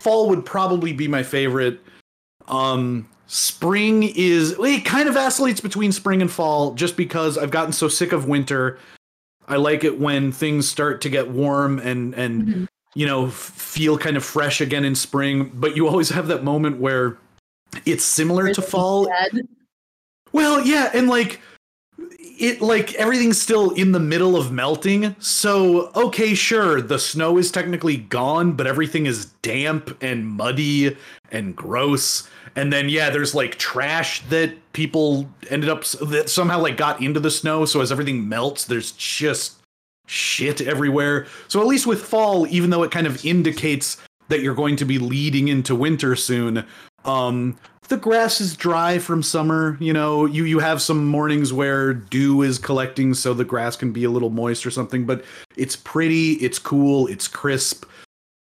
fall would probably be my favorite. Um, spring is it kind of vacillates between spring and fall just because I've gotten so sick of winter. I like it when things start to get warm and and Mhm. you know f- feel kind of fresh again in spring. But you always have that moment where it's similar to fall Dead. well, yeah, and like it like everything's still in the middle of melting. So, okay, sure, the snow is technically gone, but everything is damp and muddy and gross. And then yeah, there's like trash that people ended up that somehow like got into the snow, so as everything melts, there's just shit everywhere. So at least with fall, even though it kind of indicates that you're going to be leading into winter soon, um the grass is dry from summer you know you you have some mornings where dew is collecting so the grass can be a little moist or something but it's pretty it's cool it's crisp.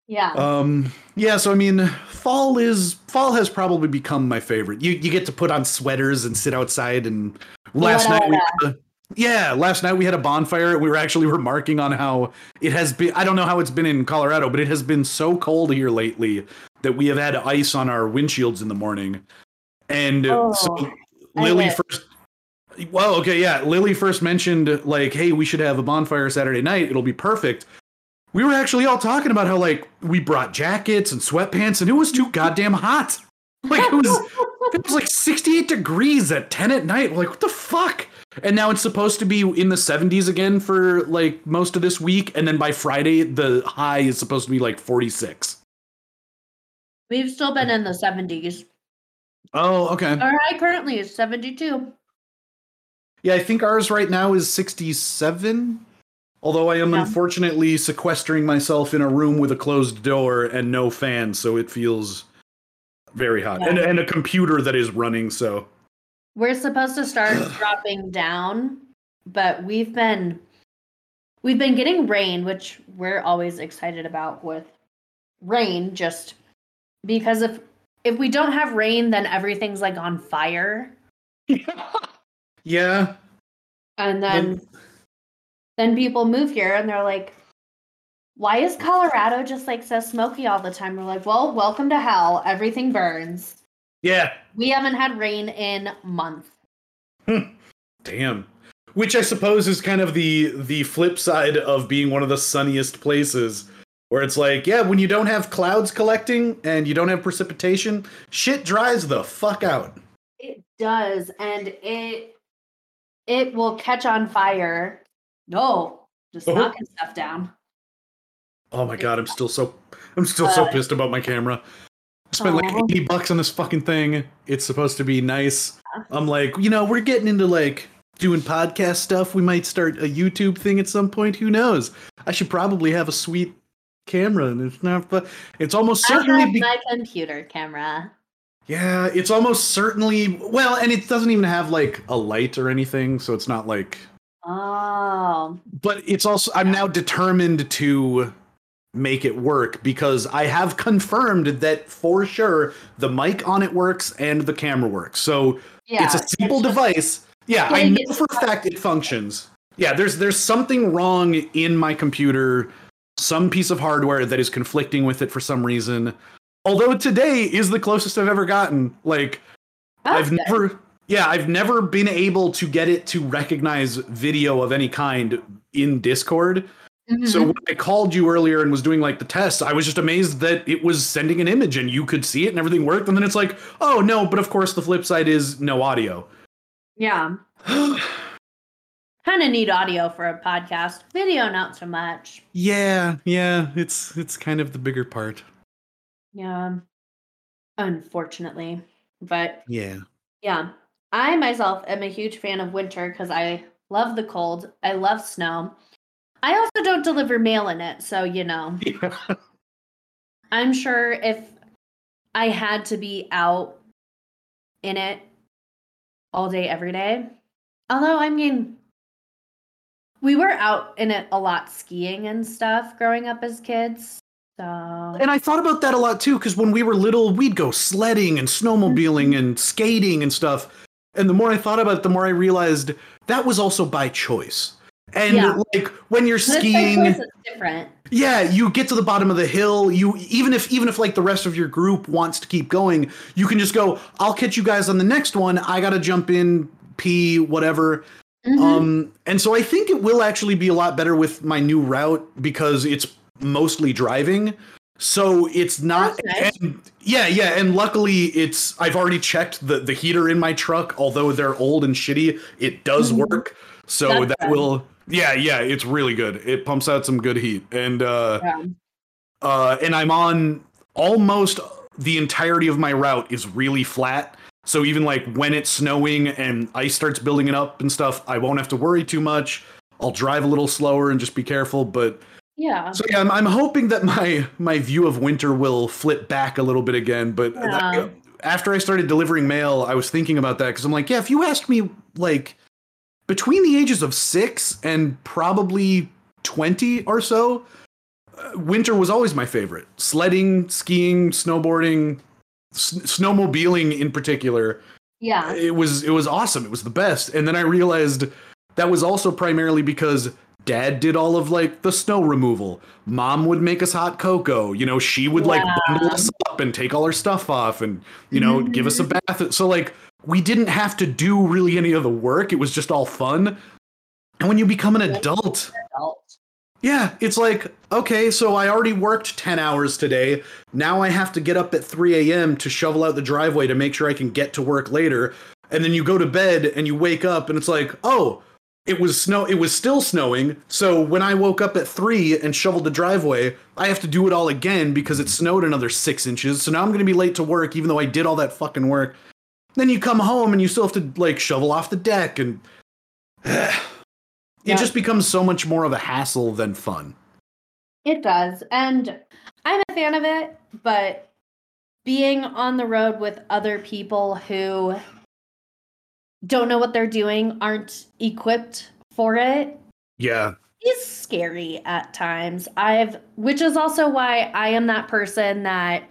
Yeah. um yeah so i mean fall is fall has probably become my favorite. You you get to put on sweaters and sit outside and last night we yeah. last night we had a bonfire. We were actually remarking on how it has been i don't know how it's been in colorado but it has been so cold here lately that we have had ice on our windshields in the morning. And Oh, so lily first well okay yeah lily first mentioned like hey we should have a bonfire saturday night. It'll be perfect. We were actually all talking about how like we brought jackets and sweatpants and it was too goddamn hot. Like it was it was like 68 degrees at 10 at night. We're like what the fuck? And now it's supposed to be in the 70s again for like most of this week. And then by friday the high is supposed to be like 46 We've still been in the 70s. oh okay Our high currently is 72. yeah i think ours right now is 67 although i am Yeah. unfortunately sequestering myself in a room with a closed door and no fan so it feels very hot and, and a computer that is running so We're supposed to start dropping down, but we've been we've been getting rain, which we're always excited about with rain just because if if we don't have rain then everything's like on fire yeah and then then people move here and they're like why is Colorado just like so smoky all the time? We're like, well, welcome to hell. Everything burns. yeah We haven't had rain in months. Hmm. Damn. Which I suppose is kind of the the flip side of being one of the sunniest places where it's like, yeah, when you don't have clouds collecting and you don't have precipitation, shit dries the fuck out. It does, and it it will catch on fire. No, just Oh. knocking stuff down. Oh my god, I'm still so I'm still so Uh, pissed about my camera. I spent like 80 bucks on this fucking thing. It's supposed to be nice. I'm like, you know, we're getting into like doing podcast stuff. We might start a YouTube thing at some point. Who knows? I should probably have a sweet camera and it's not but it's almost certainly be- my computer camera. Yeah, it's almost certainly well, and it doesn't even have like a light or anything, so it's not like Oh, but it's also I'm now determined to make it work because I have confirmed that for sure the mic on it works and the camera works. So yeah. it's a simple just- device. Yeah, I know for a fact it functions. Yeah, there's there's something wrong in my computer, some piece of hardware that is conflicting with it for some reason. Although today is the closest I've ever gotten. Like That's I've good. never yeah, I've never been able to get it to recognize video of any kind in Discord. So Mhm. when I called you earlier and was doing like the tests, I was just amazed that it was sending an image and you could see it and everything worked. And then it's like, oh no, but of course the flip side is no audio. yeah, kind of need audio for a podcast. Video, not so much. yeah, yeah, it's it's kind of the bigger part. Yeah, unfortunately, but Yeah. Yeah. I myself am a huge fan of winter because I love the cold. I love snow. I also don't deliver mail in it. So, you know, I'm sure if I had to be out in it all day, every day, although, I mean, we were out in it a lot skiing and stuff growing up as kids. So, And I thought about that a lot too, because when we were little, we'd go sledding and snowmobiling mm-hmm. and skating and stuff. And the more I thought about it, the more I realized that was also by choice. And Yeah. like when you're skiing, different. yeah, you get to the bottom of the hill. You even if even if like the rest of your group wants to keep going, you can just go. I'll catch you guys on the next one. I gotta jump in, pee, whatever. Mhm. Um, and so I think it will actually be a lot better with my new route because it's mostly driving. So it's not nice. and yeah, yeah, and luckily it's I've already checked the the heater in my truck, although they're old and shitty, it does Mhm. work. So That's that good. will yeah, yeah, it's really good. It pumps out some good heat. And uh Yeah. uh, and I'm on almost the entirety of my route is really flat. So even like when it's snowing and ice starts building it up and stuff, I won't have to worry too much. I'll drive a little slower and just be careful. But Yeah. so yeah, I'm, I'm hoping that my my view of winter will flip back a little bit again. But that- after I started delivering mail, I was thinking about that because I'm like, yeah, if you asked me like between the ages of six and probably twenty or so, uh, winter was always my favorite. Sledding, skiing, snowboarding, s- snowmobiling in particular. Yeah. It was it was awesome. It was the best. And then I realized that was also primarily because dad did all of like the snow removal. Mom would make us hot cocoa. You know, she would like bundle us up and take all our stuff off and, you know, give us a mm-hmm. bath. So like we didn't have to do really any of the work. It was just all fun. And when you become an Adult. Yeah, it's like, okay, so I already worked 10 hours today. Now I have to get up at 3 a.m. to shovel out the driveway to make sure I can get to work later. And then you go to bed and you wake up and it's like, oh, it was snow it was still snowing. So when I woke up at 3 and shoveled the driveway, I have to do it all again because it snowed another 6 inches. So now I'm going to be late to work even though I did all that fucking work. Then you come home and you still have to like shovel off the deck and it Yeah. just becomes so much more of a hassle than fun. It does. And I'm a fan of it, but being on the road with other people who don't know what they're doing, aren't equipped for it, Yeah. is scary at times. I've which is also why I am that person that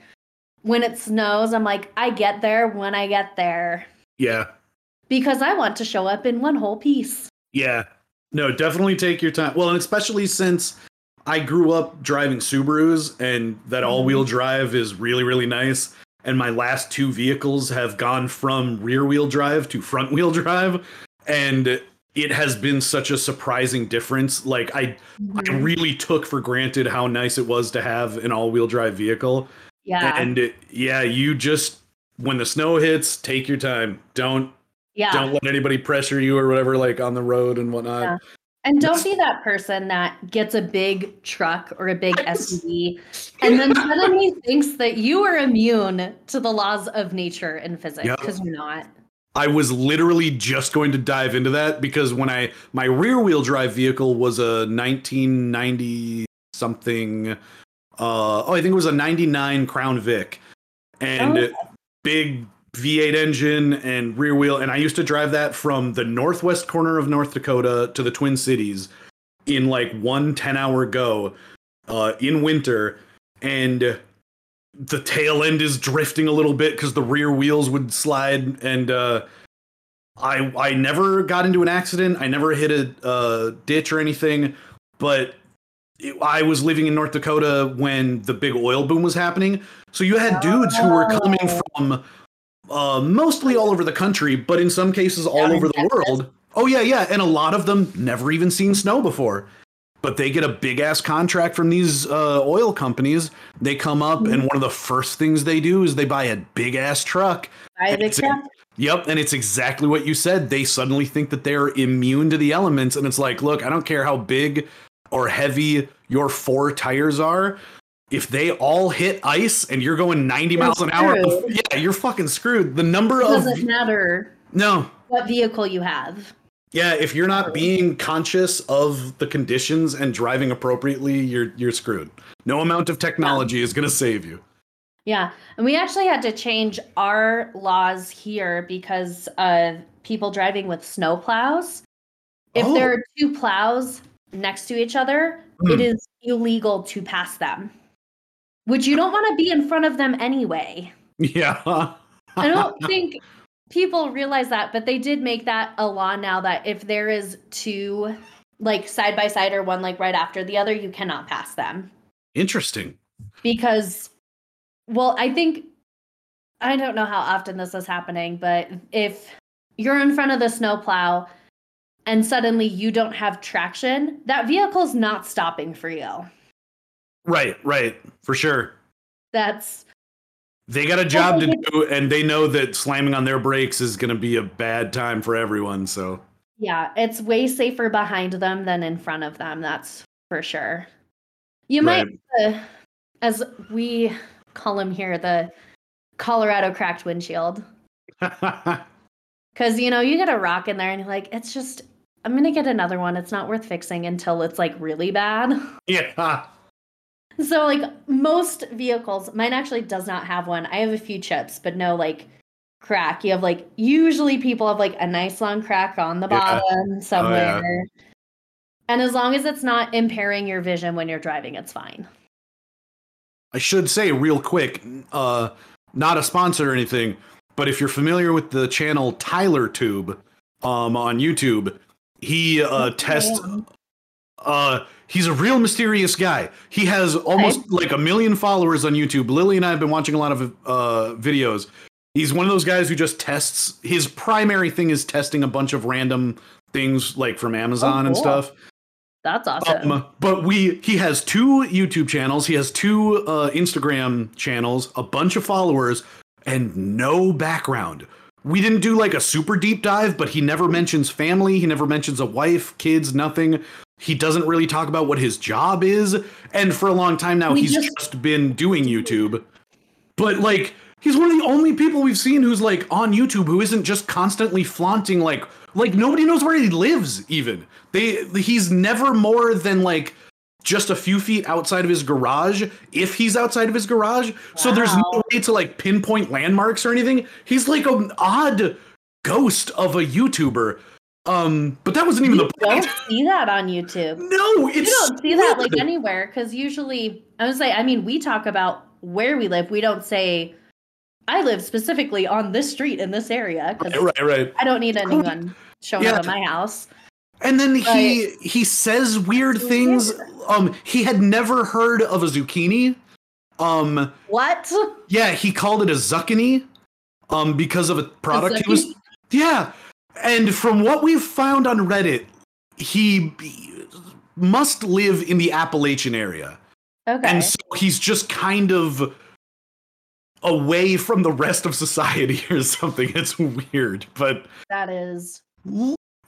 when it snows, I'm like, I get there when I get there Yeah. because I want to show up in one whole piece. Yeah. No, definitely take your time. Well, and especially since I grew up driving Subarus and that all wheel mm-hmm. drive is really, really nice. And my last two vehicles have gone from rear wheel drive to front wheel drive. And it has been such a surprising difference. Like, I, I mm-hmm. really took for granted how nice it was to have an all wheel drive vehicle. Yeah. And it, yeah, you just, when the snow hits, take your time. Don't yeah. don't let anybody pressure you or whatever like on the road and whatnot Yeah. And don't be that person that gets a big truck or a big SUV and then suddenly thinks that you are immune to the laws of nature and physics Yep. because you're not. i was literally just going to dive into that because when i my rear wheel drive vehicle was a 1990 something uh oh i think it was a 99 crown vic and Oh, big v8 engine and rear wheel and i used to drive that from the northwest corner of north dakota to the twin cities in like one 10 hour go uh in winter and the tail end is drifting a little bit because the rear wheels would slide and uh i i never got into an accident i never hit a uh, ditch or anything but i was living in north dakota when the big oil boom was happening so you had dudes who were coming Oh. from uh, mostly all over the country but in some cases all in over the world oh yeah yeah and a lot of them never even seen snow before but they get a big ass contract from these uh, oil companies. They come up, and one of the first things they do is they buy a big ass truck. I It's- accept. Yep, and it's exactly what you said. They suddenly think that they're immune to the elements, and it's like, look, I don't care how big or heavy your four tires are. If they all hit ice and you're going 90 You're miles an hour, yeah, you're fucking screwed. The number It of doesn't matter no, what vehicle you have. yeah, if you're not being conscious of the conditions and driving appropriately, you're you're screwed. No amount of technology is going to save you. Yeah. And we actually had to change our laws here because of people driving with snow plows. If Oh. there are two plows next to each other, Hmm. it is illegal to pass them, which you don't want to be in front of them anyway. Yeah. I don't think people realize that, but they did make that a law now that if there is two like side by side or one like right after the other, you cannot pass them Interesting. because, well, I think I don't know how often this is happening, but if you're in front of the snowplow and suddenly you don't have traction, that vehicle's not stopping for you. Right, right, for sure. That's They got a job to do, and they know that slamming on their brakes is going to be a bad time for everyone. So, Yeah, it's way safer behind them than in front of them. That's for sure. You Right. might, uh, as we call him here, the Colorado cracked windshield. Because, you know, you get a rock in there and you're like, it's just, I'm going to get another one. It's not worth fixing until it's like really bad. yeah, So, like, most vehicles, mine actually does not have one. I have a few chips, but no, like, crack. You have, like, usually people have, like, a nice long crack on the Yeah. bottom somewhere. And as long as it's not impairing your vision when you're driving, it's fine. I should say real quick, uh, not a sponsor or anything, but if you're familiar with the channel Tyler Tube, um, on YouTube, he uh tests. Uh, he's a real mysterious guy. He has almost like a million followers on YouTube. Lily and I have been watching a lot of uh videos. He's one of those guys who just tests. His primary thing is testing a bunch of random things like from Amazon and cool. stuff. That's awesome. Um, but we he has two YouTube channels, he has two uh, Instagram channels, a bunch of followers, and no background. We didn't do like a super deep dive, but he never mentions family, he never mentions a wife, kids, nothing. He doesn't really talk about what his job is, and for a long time now We he's just- just been doing YouTube. But like he's one of the only people we've seen who's like on YouTube who isn't just constantly flaunting like like nobody knows where he lives even. They he's never more than like just a few feet outside of his garage if he's outside of his garage. So there's no way to like pinpoint landmarks or anything. He's like an odd ghost of a YouTuber. Um but that wasn't even you the point. don't see that on YouTube. No, You don't see that like anywhere because usually I would like, I mean, we talk about where we live. We don't say, I live specifically on this street in this area because right, right. I don't need anyone showing Yeah. up at my house. And then he he says weird things. Um, he had never heard of a zucchini. Um, What? yeah, he called it a zucchini. Um, because of a product he was. Yeah, and from what we've found on Reddit, he must live in the Appalachian area, Okay. and so he's just kind of away from the rest of society or something. It's weird, but that is.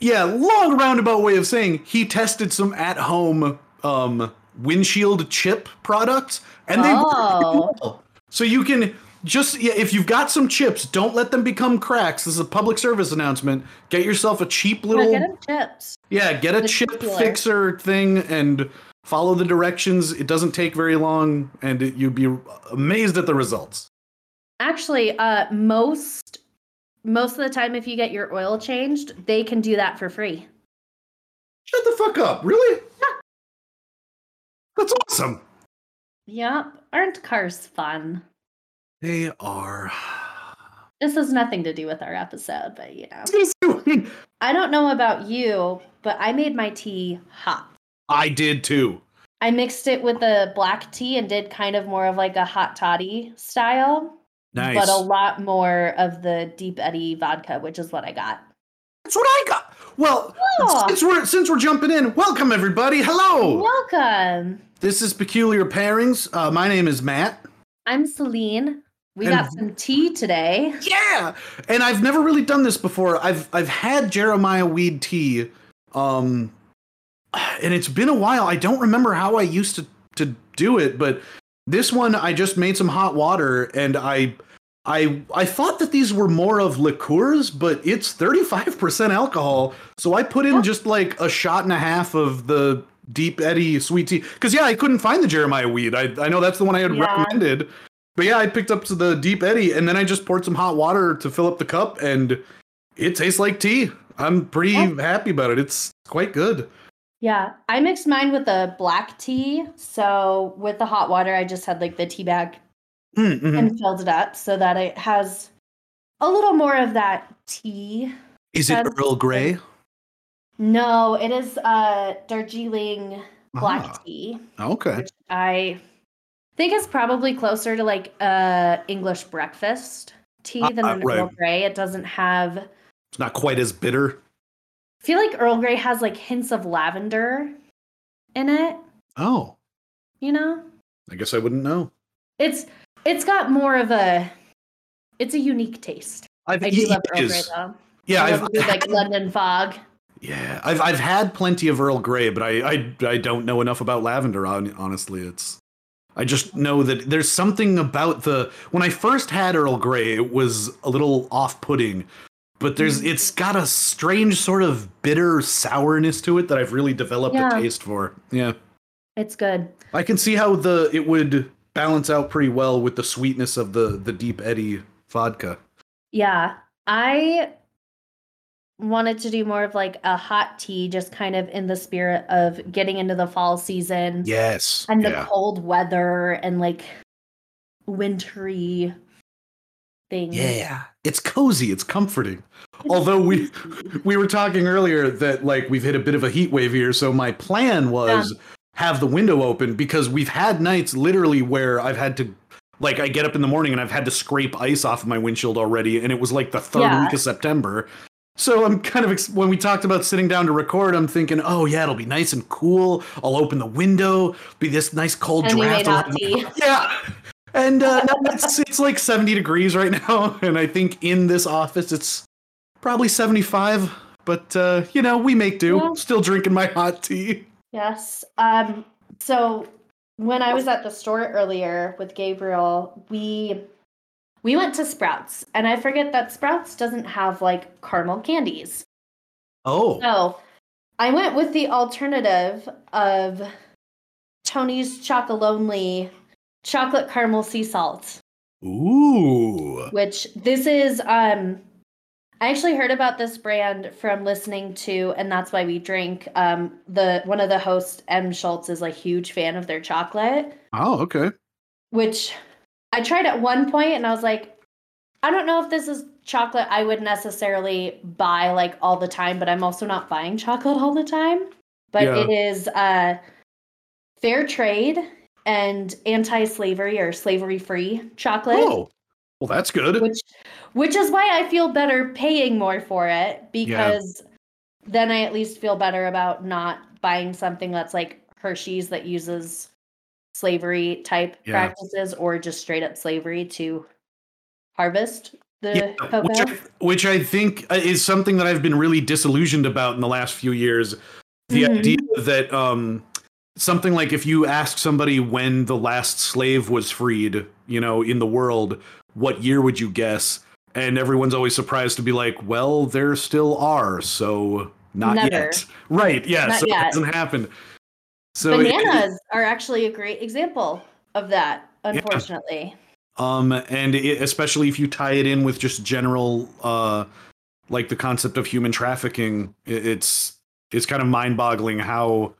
Yeah, long roundabout way of saying he tested some at home um windshield chip products and they work Oh. well. so you can just yeah, if you've got some chips, don't let them become cracks. This is a public service announcement. Get yourself a cheap Yeah, little get him chips. yeah, get a the chip fixer thing and follow the directions. It doesn't take very long and it, you'd be amazed at the results. Actually, uh, most most of the time, if you get your oil changed, they can do that for free. Shut the fuck up. Really? That's awesome. Yep. Aren't cars fun? They are. This has nothing to do with our episode, but you know. I was gonna say, I don't know about you, but I made my tea hot. I did too. I mixed it with the black tea and did kind of more of like a hot toddy style, Nice. but a lot more of the deep eddy vodka, which is what I got. That's what I got. Well, Oh. since we're since we're jumping in, welcome everybody. Hello. Welcome. This is Peculiar Pairings. Uh, my name is Matt. I'm Celine. We And- got some tea today. Yeah, and I've never really done this before. I've I've had Jeremiah weed tea, um, and it's been a while. I don't remember how I used to to do it, but this one I just made some hot water and I. I I thought that these were more of liqueurs, but it's 35% alcohol. So I put in Oh. just like a shot and a half of the deep eddy sweet tea. Cause yeah, I couldn't find the Jeremiah weed. I I know that's the one I had Yeah. recommended. But yeah, I picked up to the deep eddy and then I just poured some hot water to fill up the cup and it tastes like tea. I'm pretty Yeah. happy about it. It's quite good. Yeah, I mixed mine with a black tea. So with the hot water, I just had like the tea bag Mm, mhm. and filled it up so that it has a little more of that tea. Is it Earl Grey? No, it is uh Darjeeling black Ah, tea, Okay. I think is probably closer to like uh English breakfast tea than Ah, an Earl. Grey. It doesn't have It's not quite as bitter. I feel like Earl Grey has like hints of lavender in it, Oh, you know? I guess I wouldn't know. It's it's got more of a it's a unique taste. I've I do love Earl Grey though. Yeah, I've, good, like London fog. yeah, I've I've had plenty of Earl Grey, but I I I don't know enough about lavender. hon- Honestly, it's I just know that there's something about the when I first had Earl Grey, it was a little off-putting, but there's Mhm. it's got a strange sort of bitter sourness to it that I've really developed Yeah. a taste for. Yeah, It's good. I can see how the it would balance out pretty well with the sweetness of the the Deep Eddy vodka. Yeah. I wanted to do more of like a hot tea, just kind of in the spirit of getting into the fall season Yes, and the yeah. cold weather and like wintry things. Yeah, it's cozy, it's comforting. Although we we were talking earlier that like we've hit a bit of a heat wave here, so my plan was have the window open because we've had nights literally where I've had to like I get up in the morning and I've had to scrape ice off of my windshield already and it was like the third Yeah. week of September. So I'm kind of ex- when we talked about sitting down to record, I'm thinking, oh yeah, it'll be nice and cool. I'll open the window, be this nice cold And draft. made hot around my- Yeah. And uh, no, it's, it's like 70 degrees right now. And I think in this office it's probably 75. But, uh, you know, we make do. Yeah. Still drinking my hot tea. Yes. Um so when I was at the store earlier with Gabriel, we we went to Sprouts and I forget that Sprouts doesn't have like caramel candies. Oh. So I went with the alternative of Tony's Chocolonely chocolate caramel sea salt, Ooh. which this is um I actually heard about this brand from listening to and that's why we drink um the one of the hosts Em Schulz is a huge fan of their chocolate, Oh, okay. which I tried at one point and I was like I don't know if this is chocolate I would necessarily buy like all the time, but I'm also not buying chocolate all the time. But Yeah. it is uh fair trade and anti-slavery or slavery-free chocolate, Oh. Well, that's good. which which is why I feel better paying more for it because then I at least feel better about not buying something that's like Hershey's that uses slavery type Yeah. practices or just straight up slavery to harvest the Yeah, cocoa. which, I, which I think uh, is something that I've been really disillusioned about in the last few years. The Mhm. idea that um, something like if you ask somebody when the last slave was freed, you know, in the world, what year would you guess? And everyone's always surprised to be like, well, there still are, so not Never. yet. Right? Yeah, Not so yet. it hasn't happened. So it- Bananas are actually a great example of that, unfortunately. um and it, especially if you tie it in with just general uh like the concept of human trafficking it, it's it's kind of mind-boggling how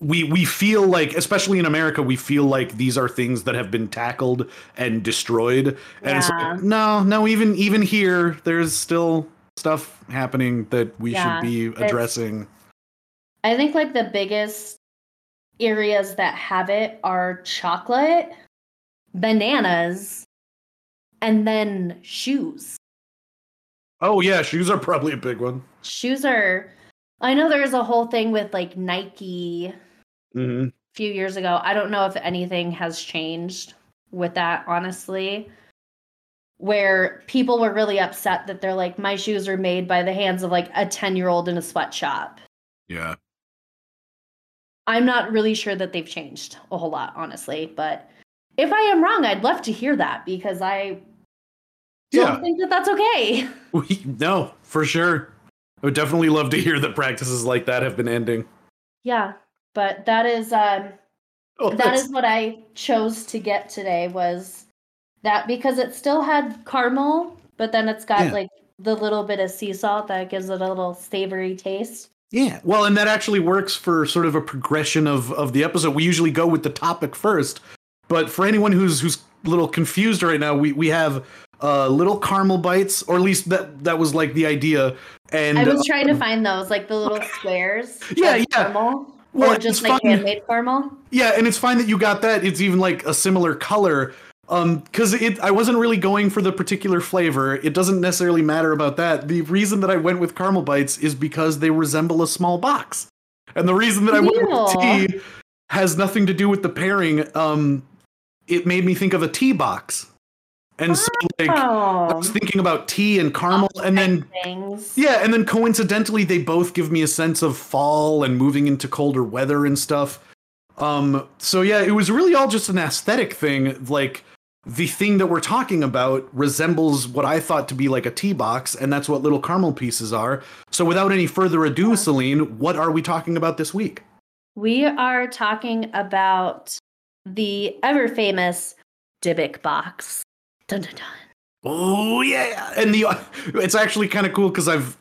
we we feel like especially in america we feel like these are things that have been tackled and destroyed. And it's like no no even even here there's still stuff happening that we Yeah, should be addressing. I think like the biggest areas that have it are chocolate, bananas, and then shoes. oh yeah shoes are probably a big one Shoes are I know there's a whole thing with like Nike mm-hmm. a few years ago. I don't know if anything has changed with that, honestly. Where people were really upset that they're like, my shoes are made by the hands of like a 10 year old in a sweatshop. yeah I'm not really sure that they've changed a whole lot, honestly. But if I am wrong, I'd love to hear that because I don't think that that's okay. We, no, for sure. I would definitely love to hear that practices like that have been ending. Yeah, but that is um, oh, that is what I chose to get today was that because it still had caramel, but then it's got Yeah. like the little bit of sea salt that gives it a little savory taste. Yeah. Well, and that actually works for sort of a progression of of the episode. We usually go with the topic first, but for anyone who's who's a little confused right now, we we have uh little caramel bites, or at least that that was like the idea. And I was trying to find those, like the little squares. Yeah, yeah. Caramel, Well, or just like fun. handmade caramel. Yeah, and it's fine that you got that. It's even like a similar color. Um, because it I wasn't really going for the particular flavor. It doesn't necessarily matter about that. The reason that I went with caramel bites is because they resemble a small box. And the reason that I went with tea has nothing to do with the pairing. Um, it made me think of a tea box. And so like I was thinking about tea and caramel and then things. yeah, and then coincidentally, they both give me a sense of fall and moving into colder weather and stuff. Um, so yeah, it was really all just an aesthetic thing. Like the thing that we're talking about resembles what I thought to be like a tea box, and that's what little caramel pieces are. So without any further ado, Celine, what are we talking about this week? We are talking about the ever famous Dybbuk box. Dun, dun, dun. Oh yeah, and the it's actually kind of cool because I've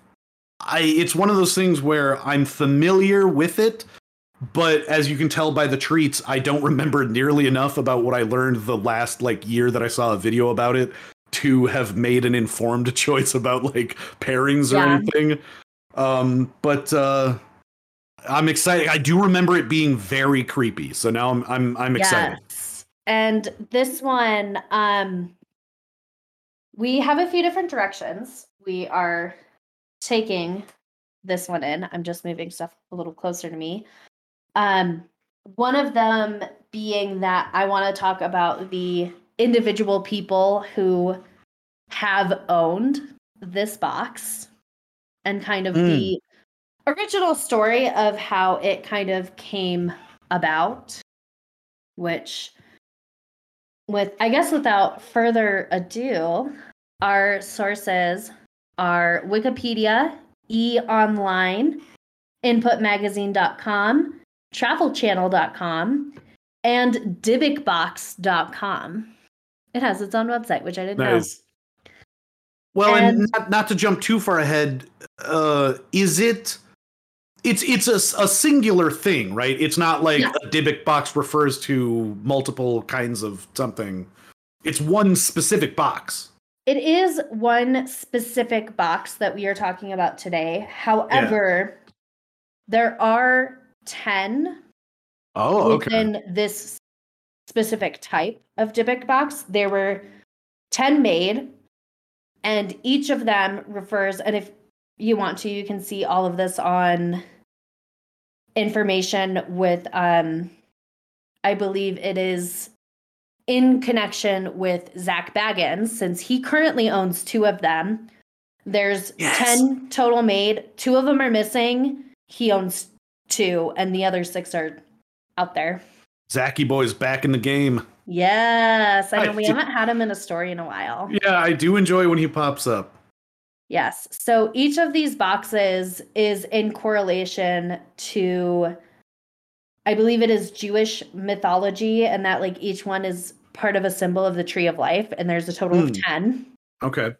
I it's one of those things where I'm familiar with it, but as you can tell by the treats, I don't remember nearly enough about what I learned the last like year that I saw a video about it to have made an informed choice about like pairings or Yeah. anything. Um, but uh I'm excited. I do remember it being very creepy, so now I'm I'm I'm excited. Yes. And this one, um, we have a few different directions. We are taking this one in. I'm just moving stuff a little closer to me. Um, one of them being that I want to talk about the individual people who have owned this box and kind of the original story of how it kind of came about which with i guess without further ado our sources are wikipedia e-online inputmagazine.com travelchannel.com and dybbukbox.com it has its own website which i didn't Nice. Well, and, And- not, not to jump too far ahead, uh, is it? It's it's a singular thing, right? It's not like Yeah. a Dybbuk box refers to multiple kinds of something. It's one specific box. it is one specific box that we are talking about today however there are 10 Oh, okay. within this specific type of Dybbuk box. There were 10 made, and each of them refers, and if you want to, you can see all of this on information with, um, I believe it is in connection with Zak Bagans, since he currently owns two of them. There's Yes. 10 total made, two of them are missing. He owns two, and the other six are out there. Zachy boy's back in the game. Yes, I know I we do- haven't had him in a story in a while. Yeah, I do enjoy when he pops up. Yes. So each of these boxes is in correlation to, I believe it is Jewish mythology, and that like each one is part of a symbol of the tree of life, and there's a total of Hmm. 10. Okay.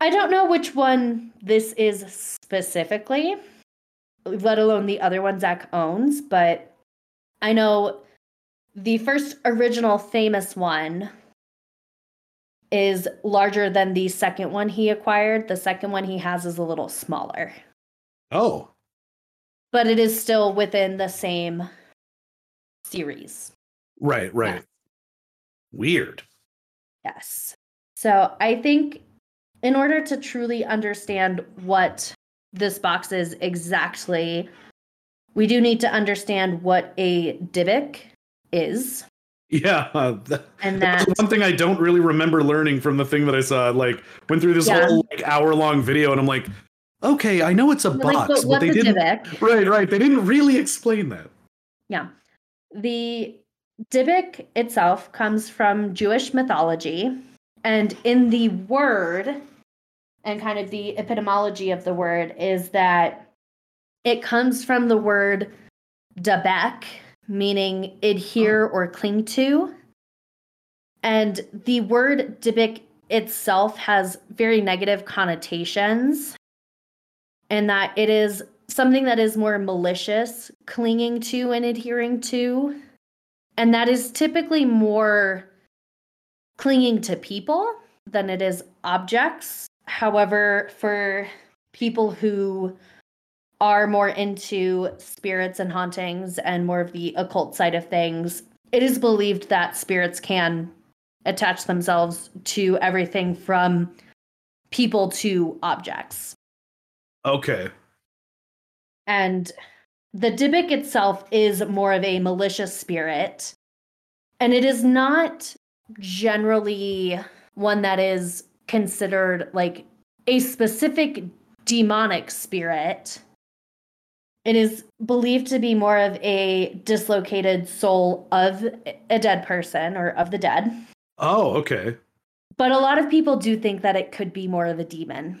I don't know which one this is specifically, let alone the other one Zak owns, but I know the first original famous one is larger than the second one he acquired. The second one he has is a little smaller, Oh, but it is still within the same series. right, right. Yes. Weird. Yes. So I think in order to truly understand what this box is exactly, we do need to understand what a Dybbuk is. Yeah, uh, that, And that's that, one thing I don't really remember learning from the thing that I saw. Like, went through this Yeah. whole like, hour long video, and I'm like, okay, I know it's a like, box, but but, they didn't. Dybbuk? Right, right. They didn't really explain that. Yeah. The Dybbuk itself comes from Jewish mythology. And in the word, and kind of the epistemology of the word, is that it comes from the word dabek, meaning adhere oh. or cling to. And the word Dybbuk itself has very negative connotations, and that it is something that is more malicious, clinging to and adhering to. And that is typically more clinging to people than it is objects. However, for people who are more into spirits and hauntings and more of the occult side of things, it is believed that spirits can attach themselves to everything from people to objects. Okay. And the Dybbuk itself is more of a malicious spirit. And it is not generally one that is considered like a specific demonic spirit. It is believed to be more of a dislocated soul of a dead person or of the dead. Oh, okay. But a lot of people do think that it could be more of a demon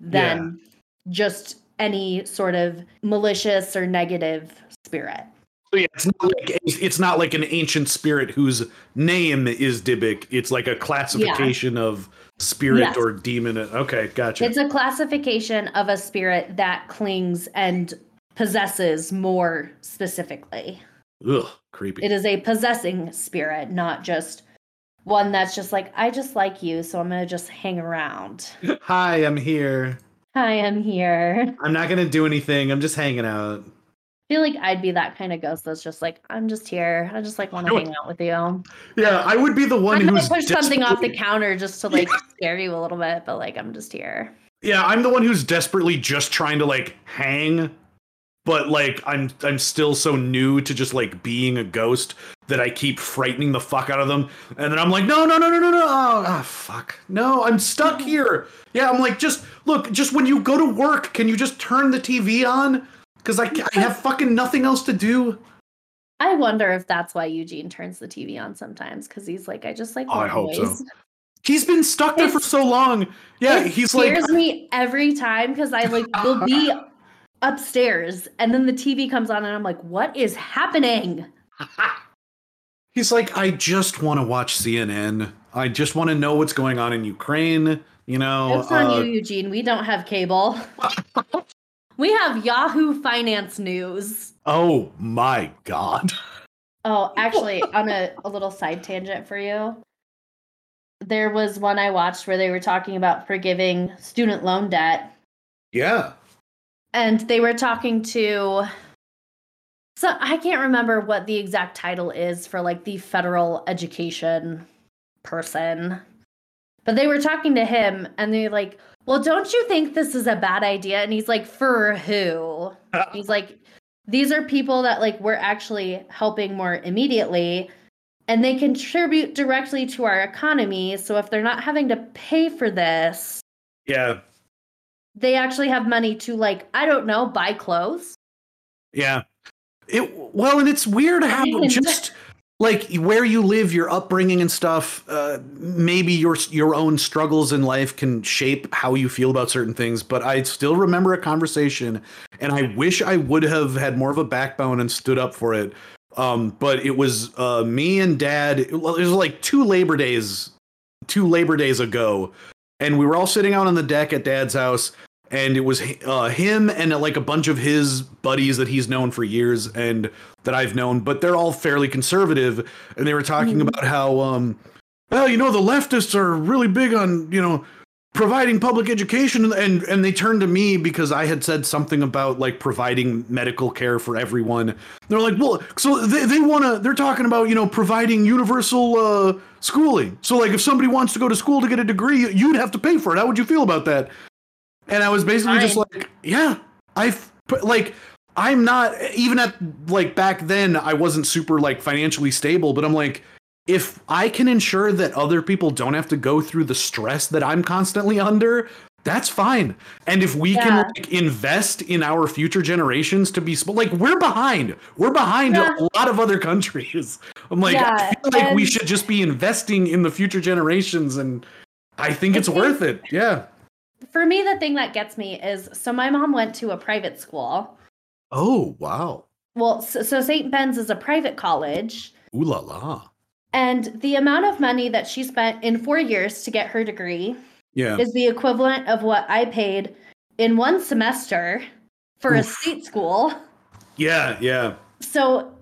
than just any sort of malicious or negative spirit. So yeah, it's not like it's not like an ancient spirit whose name is Dybbuk. It's like a classification of spirit Yes. or demon. Okay, gotcha. It's a classification of a spirit that clings and possesses more specifically. Ugh, creepy. It is a possessing spirit, not just one that's just like, I just like you, so I'm going to just hang around. Hi, I'm here. Hi, I'm here. I'm not gonna do anything. I'm just hanging out. Feel like I'd be that kind of ghost that's just like, I'm just here. I just like want to hang out with you. Yeah, I would be the one gonna push something off the counter just to like scare you a little bit, but like I'm just here. Yeah, I'm the one who's desperately just trying to like hang, but like I'm I'm still so new to just like being a ghost that I keep frightening the fuck out of them, and then I'm like, no, no, no, no, no, no, oh, ah, fuck, no, I'm stuck here. Yeah, I'm like, just look, just when you go to work, can you just turn the TV on? Because I, I have fucking nothing else to do. I wonder if that's why Eugene turns the TV on sometimes because he's like, I just like Oh, I hope so. He's been stuck there for so long. Yeah, he's like, scares me every time because I like will be upstairs and then the TV comes on and I'm like, what is happening? He's like, I just want to watch CNN. I just want to know what's going on in Ukraine. You know, on uh, you, Eugene. We don't have cable. we have Yahoo Finance News. oh my god. Oh, actually, on a, a little side tangent for you, there was one I watched where they were talking about forgiving student loan debt. Yeah. and they were talking to so i can't remember what the exact title is for like the federal education person but they were talking to him and they're like well don't you think this is a bad idea and he's like for who he's like these are people that like we're actually helping more immediately and they contribute directly to our economy so if they're not having to pay for this Yeah. they actually have money to like i don't know buy clothes Yeah. It well, and it's weird how just like where you live, your upbringing and stuff, uh, maybe your your own struggles in life can shape how you feel about certain things. But I still remember a conversation, and I wish I would have had more of a backbone and stood up for it. Um, but it was uh, me and Dad. It was like two Labor Days, two Labor Days ago, and we were all sitting out on the deck at Dad's house, and it was uh, him and uh, like a bunch of his buddies that he's known for years and that I've known, but they're all fairly conservative, and they were talking Mhm. about how, um, well, you know, the leftists are really big on you know providing public education, and and they turned to me because I had said something about like providing medical care for everyone. They're like, well, so they, they want to, they're talking about, you know, providing universal uh, schooling. So, like, if somebody wants to go to school to get a degree, you'd have to pay for it. How would you feel about that? And I was basically just like, yeah, I've, put- like, I'm not, even at, like, back then, I wasn't super, like, financially stable, but I'm like, if I can ensure that other people don't have to go through the stress that I'm constantly under, that's fine. And if we Yeah. can like invest in our future generations to be like we're behind, we're behind Yeah. a lot of other countries. I'm like, I feel like we should just be investing in the future generations, and I think I it's worth it. Yeah. For me the thing that gets me is so my mom went to a private school Oh wow. well so, so st ben's is a private college Ooh la la. and the amount of money that she spent in four years to get her degree Yeah. is the equivalent of what i paid in one semester for a state school Yeah. Yeah. so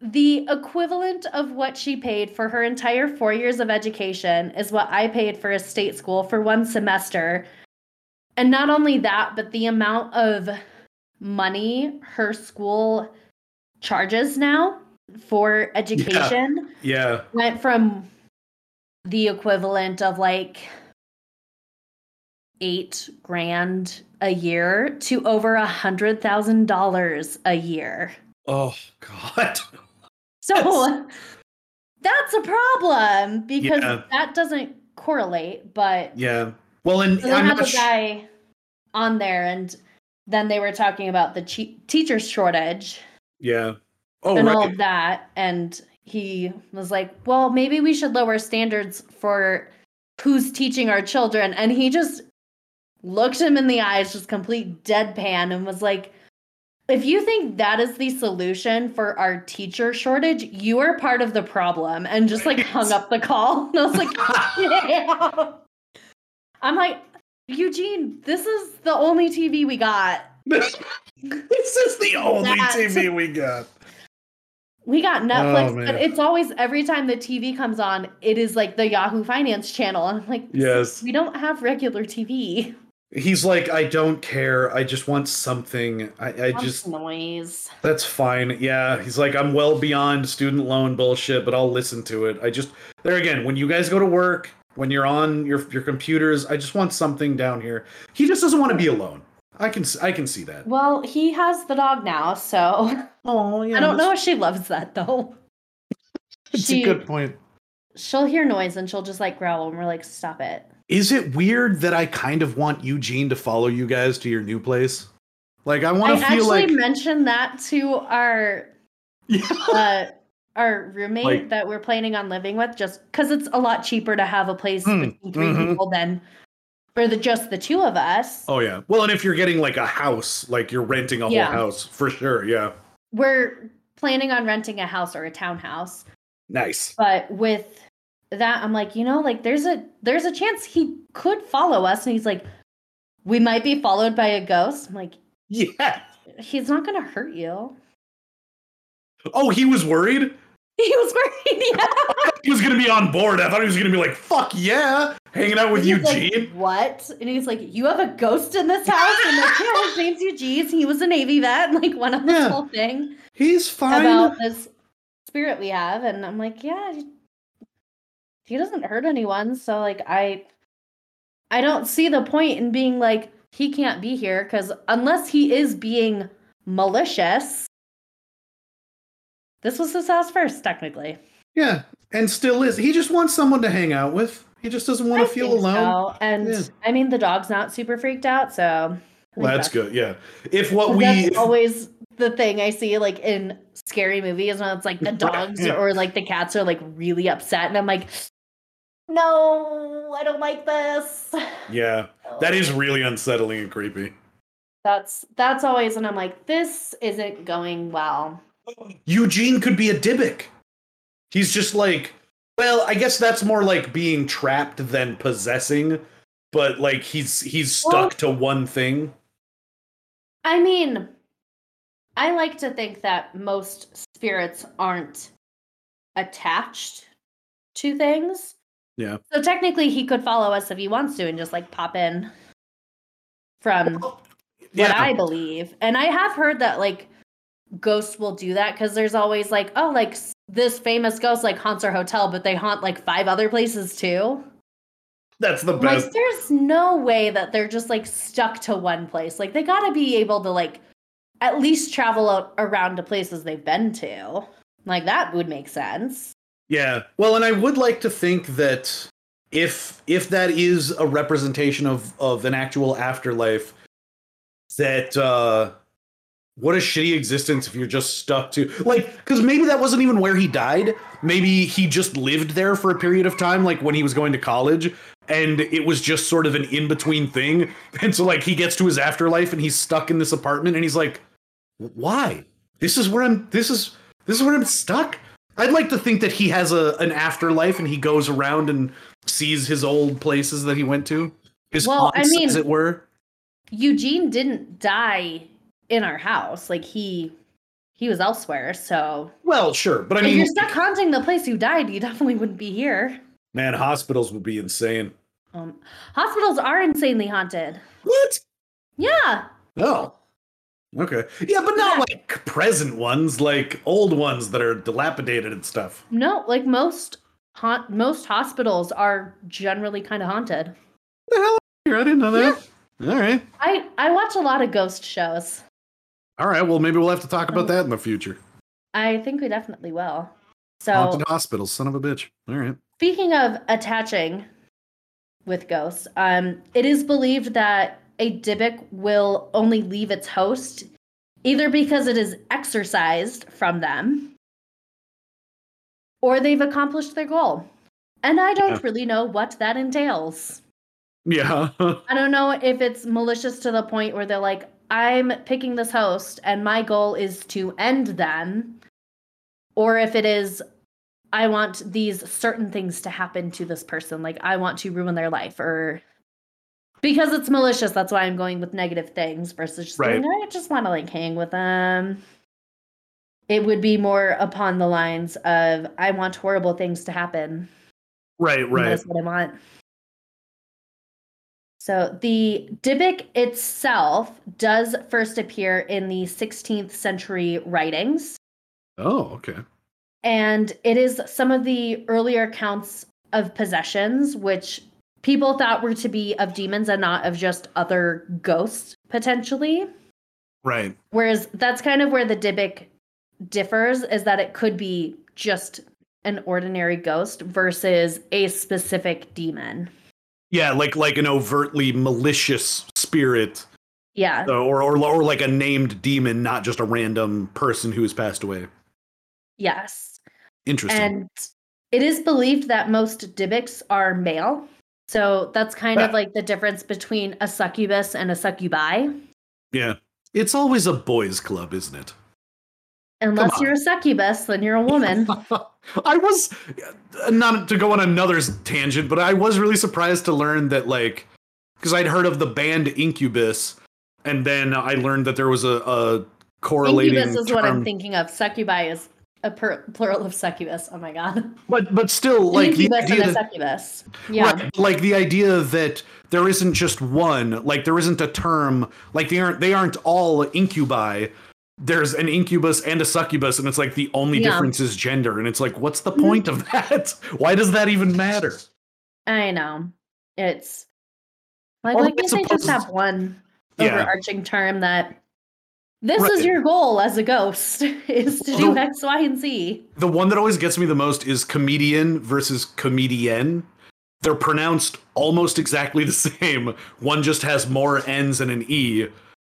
the equivalent of what she paid for her entire four years of education is what I paid for a state school for one semester. And not only that, but the amount of money her school charges now for education Yeah. went from the equivalent of like eight grand a year to over a hundred thousand dollars a year. Oh God. So that's a problem because Yeah. that doesn't correlate. But Yeah. Well, and so they I'm had the sh- guy on there, and then they were talking about the che- teacher shortage Yeah. Oh and all of that, and he was like, "Well, maybe we should lower standards for who's teaching our children," and he just looked him in the eyes, just complete deadpan, and was like. If you think that is the solution for our teacher shortage, you are part of the problem, and just like hung up the call. And I was like, yeah. I'm like, Eugene, this is the only TV we got. this is the only That- TV we got. We got Netflix, Oh, but it's always every time the TV comes on, it is like the Yahoo Finance channel. I'm like, Yes. we don't have regular TV. He's like, I don't care. I just want something. I, I just noise. that's fine. Yeah. He's like, I'm well beyond student loan bullshit, but I'll listen to it. I just there again, when you guys go to work, when you're on your your computers, I just want something down here. He just doesn't want to be alone. I can s- I can see that. Well, he has the dog now, so Oh yeah. I don't know if she loves that though. It's she- a good point. She'll hear noise and she'll just like growl, and we're like, stop it. Is it weird that I kind of want Eugene to follow you guys to your new place? Like I want to feel actually like mentioned that to our yeah. uh, our roommate Like- that we're planning on living with, just because it's a lot cheaper to have a place Hmm, with 3 mhm. people than for the just the two of us. Oh yeah. Well, and if you're getting like a house, like you're renting a whole house for sure. Yeah. We're planning on renting a house or a townhouse, Nice. but with that, I'm like, you know, like there's a there's a chance he could follow us, and he's like, we might be followed by a ghost. I'm like, Yeah. he's not gonna hurt you. Oh, he was worried. He was worried. Yeah. He was gonna be on board. I thought he was gonna be like, "Fuck yeah," hanging out with He's like, Eugene. what? And he's like, You have a ghost in this house? And I'm like, Yeah, his name's Eugene. He was a Navy vet. And like went on this Yeah. whole thing He's fine. about this spirit we have. And I'm like, Yeah, he- doesn't hurt anyone. So like I I don't see the point in being like, he can't be here, because unless he is being malicious. This was his house first, technically. yeah, and still is. He just wants someone to hang out with. He just doesn't want I to feel alone. so. And Yeah. I mean, the dog's not super freaked out, so. Well, that's good. Yeah. If what we if- always the thing I see like in scary movies when it's like the dogs Yeah. or like the cats are like really upset and I'm like no I don't like this yeah, that is really unsettling and creepy. that's that's always when I'm like this isn't going well Eugene could be a Dybbuk. He's just like, well, I guess that's more like being trapped than possessing, but like he's he's stuck Well- to one thing. I mean I like to think that most spirits aren't attached to things Yeah. so technically he could follow us if he wants to and just like pop in from what Yeah. I believe. And I have heard that like ghosts will do that because there's always like, oh, like this famous ghost like haunts our hotel, but they haunt like five other places too. That's the best. Like, there's no way that they're just like stuck to one place. Like, they gotta be able to like at least travel around to places they've been to. Like, that would make sense. Yeah. Well, and I would like to think that if if that is a representation of of an actual afterlife, that uh what a shitty existence if you're just stuck to like because maybe that wasn't even where he died. Maybe he just lived there for a period of time, like when he was going to college, and it was just sort of an in between thing. And so like he gets to his afterlife and he's stuck in this apartment and he's like, why? This is where I'm. This is this is where I'm stuck. I'd like to think that he has a an afterlife and he goes around and sees his old places that he went to, his Well, I haunts, mean- as it were. Eugene didn't die in our house. Like, he he was elsewhere. So Well, sure, but I if mean, you're stuck haunting the place you died, you definitely wouldn't be here. man, hospitals would be insane. Um, hospitals are insanely haunted. What? Yeah. Oh. Okay. Yeah, but not like present ones, like old ones that are dilapidated and stuff. No, like most haunt most hospitals are generally kind of haunted. The hell? I didn't know that. All right. I I watch a lot of ghost shows. All right. Well, maybe we'll have to talk about that in the future. I think we definitely will. So Haunted hospitals, son of a bitch. All right. Speaking of attaching with ghosts, um, it is believed that a Dybbuk will only leave its host either because it is exorcised from them or they've accomplished their goal. And I don't Yeah. really know what that entails. Yeah. I don't know if it's malicious to the point where they're like, I'm picking this host and my goal is to end them, or if it is, I want these certain things to happen to this person, like I want to ruin their life, or because it's malicious, that's why I'm going with negative things versus just Right. going, I just want to like hang with them. It would be more upon the lines of, I want horrible things to happen. right, right. That's what I want. So the Dybbuk itself does first appear in the 16th century writings, Oh, okay. and it is some of the earlier accounts of possessions, which people thought were to be of demons and not of just other ghosts potentially. Right. Whereas that's kind of where the Dybbuk differs, is that it could be just an ordinary ghost versus a specific demon. Yeah, like like an overtly malicious spirit, Yeah. uh, or or or like a named demon, not just a random person who has passed away. Yes. Interesting. And it is believed that most Dybbuks are male. So that's kind of like the difference between a succubus and a succubi. yeah, it's always a boys' club, isn't it? Unless you're a succubus, then you're a woman. I was not to go on another tangent, but I was really surprised to learn that like because I'd heard of the band Incubus, and then I learned that there was a, a correlating. Incubus is what I'm thinking of. Succubi is a per- plural of succubus. Oh my god. But but still, like the idea that, succubus. Yeah. Right, like the idea that there isn't just one, like there isn't a term, like they aren't they aren't all incubi. There's an incubus and a succubus, and it's like the only Yeah. difference is gender, and it's like, what's the Mhm. point of that? Why does that even matter? I know. It's like Or why I can't they just have one Yeah. overarching term that this Right. is your goal as a ghost is to do Although- X, Y, and Z. The one that always gets me the most is comedian versus comedienne. They're pronounced almost exactly the same. One just has more N's and an E.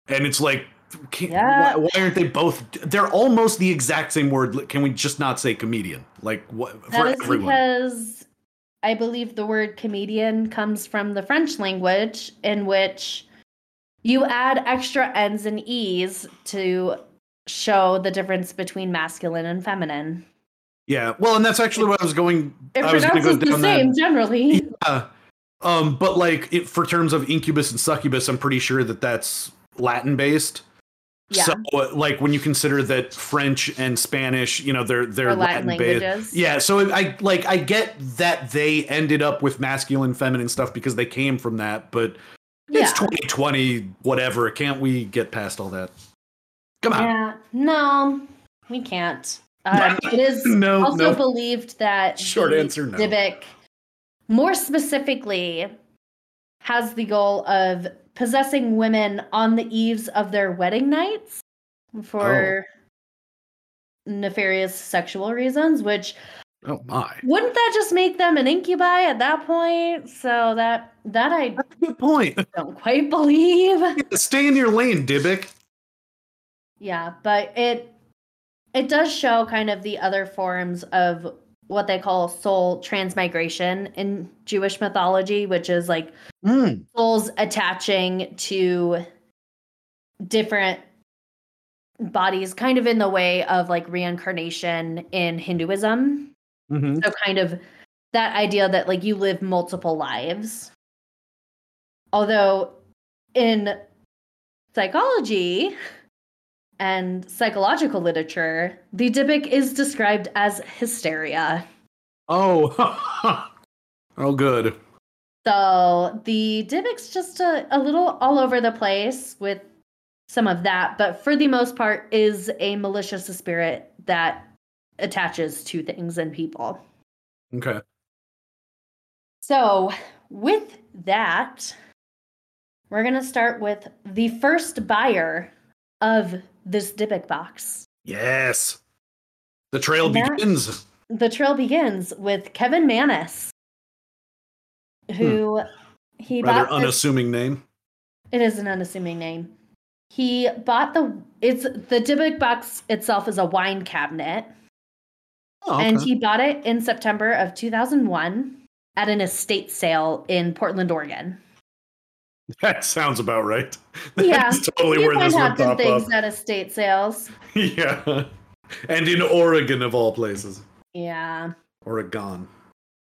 And it's like, can, Yeah. why, why aren't they both? They're almost the exact same word. Can we just not say comedian? Like, what? For everyone. because I believe the word comedian comes from the French language, in which you add extra N's and E's to show the difference between masculine and feminine. yeah. Well, and that's actually what I was going. It I was going to pronounces go the same that. generally. Yeah. Um, but like, it, for terms of incubus and succubus, I'm pretty sure that that's Latin based. Yeah. So, like when you consider that French and Spanish, you know, they're they're Or Latin Latin based. languages. Yeah, so I like I get that they ended up with masculine, feminine stuff because they came from that, but it's 2020, whatever. Can't we get past all that? Come on. Yeah, no, we can't. Um, it is No, also no. believed that Short answer, no. Dybbuk, more specifically, has the goal of possessing women on the eves of their wedding nights for nefarious sexual reasons. Which Oh my. wouldn't that just make them an incubi at that point? So that that I That's a good point. don't quite believe. Stay in your lane, Dybbuk. Yeah, but it it does show kind of the other forms of what they call soul transmigration in Jewish mythology, which is like Mm. souls attaching to different bodies, kind of in the way of like reincarnation in Hinduism. Hmm So kind of that idea that like you live multiple lives. Although in psychology, and psychological literature, the Dybbuk is described as hysteria. Oh, oh, good. So the Dybbuk's just a, a little all over the place with some of that, but for the most part, is a malicious spirit that attaches to things and people. Okay. So, with that, we're going to start with the first buyer of this Dybbuk box. Yes. The trail that- begins. The trail begins with Kevin Mannis, who he Hmm. Rather bought this- unassuming name. It is an unassuming name. He bought the it's the Dybbuk box itself is a wine cabinet, Oh, and he bought it in September of 2001 at an estate sale in Portland, Oregon. that sounds about right. Yeah, totally you where this would pop things up. at estate sales. yeah. And in Oregon, of all places. Yeah. Oregon.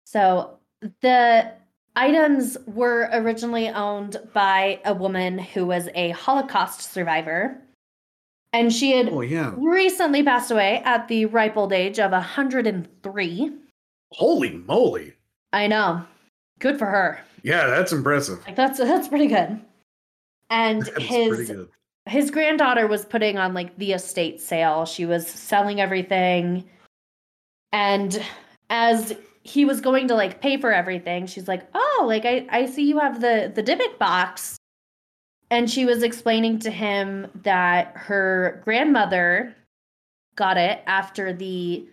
So the items were originally owned by a woman who was a Holocaust survivor, and she had Oh, yeah. recently passed away at the ripe old age of 103. Holy moly. I know. Good for her. Yeah, that's impressive. Like that's that's pretty good. And That's his good. his granddaughter was putting on like the estate sale. She was selling everything. And as he was going to like pay for everything, she's like, "Oh, like I I see you have the the Dybbuk box." And she was explaining to him that her grandmother got it after the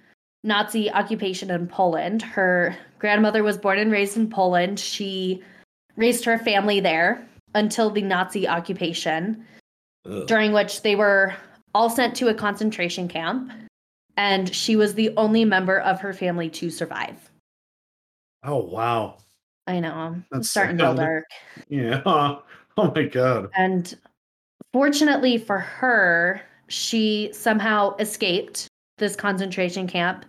Nazi occupation in Poland. Her grandmother was born and raised in Poland. She raised her family there until the Nazi occupation Ugh. during which they were all sent to a concentration camp and she was the only member of her family to survive Oh, wow. i know i'm starting to feel dark Yeah. Oh, my God. and fortunately for her she somehow escaped this concentration camp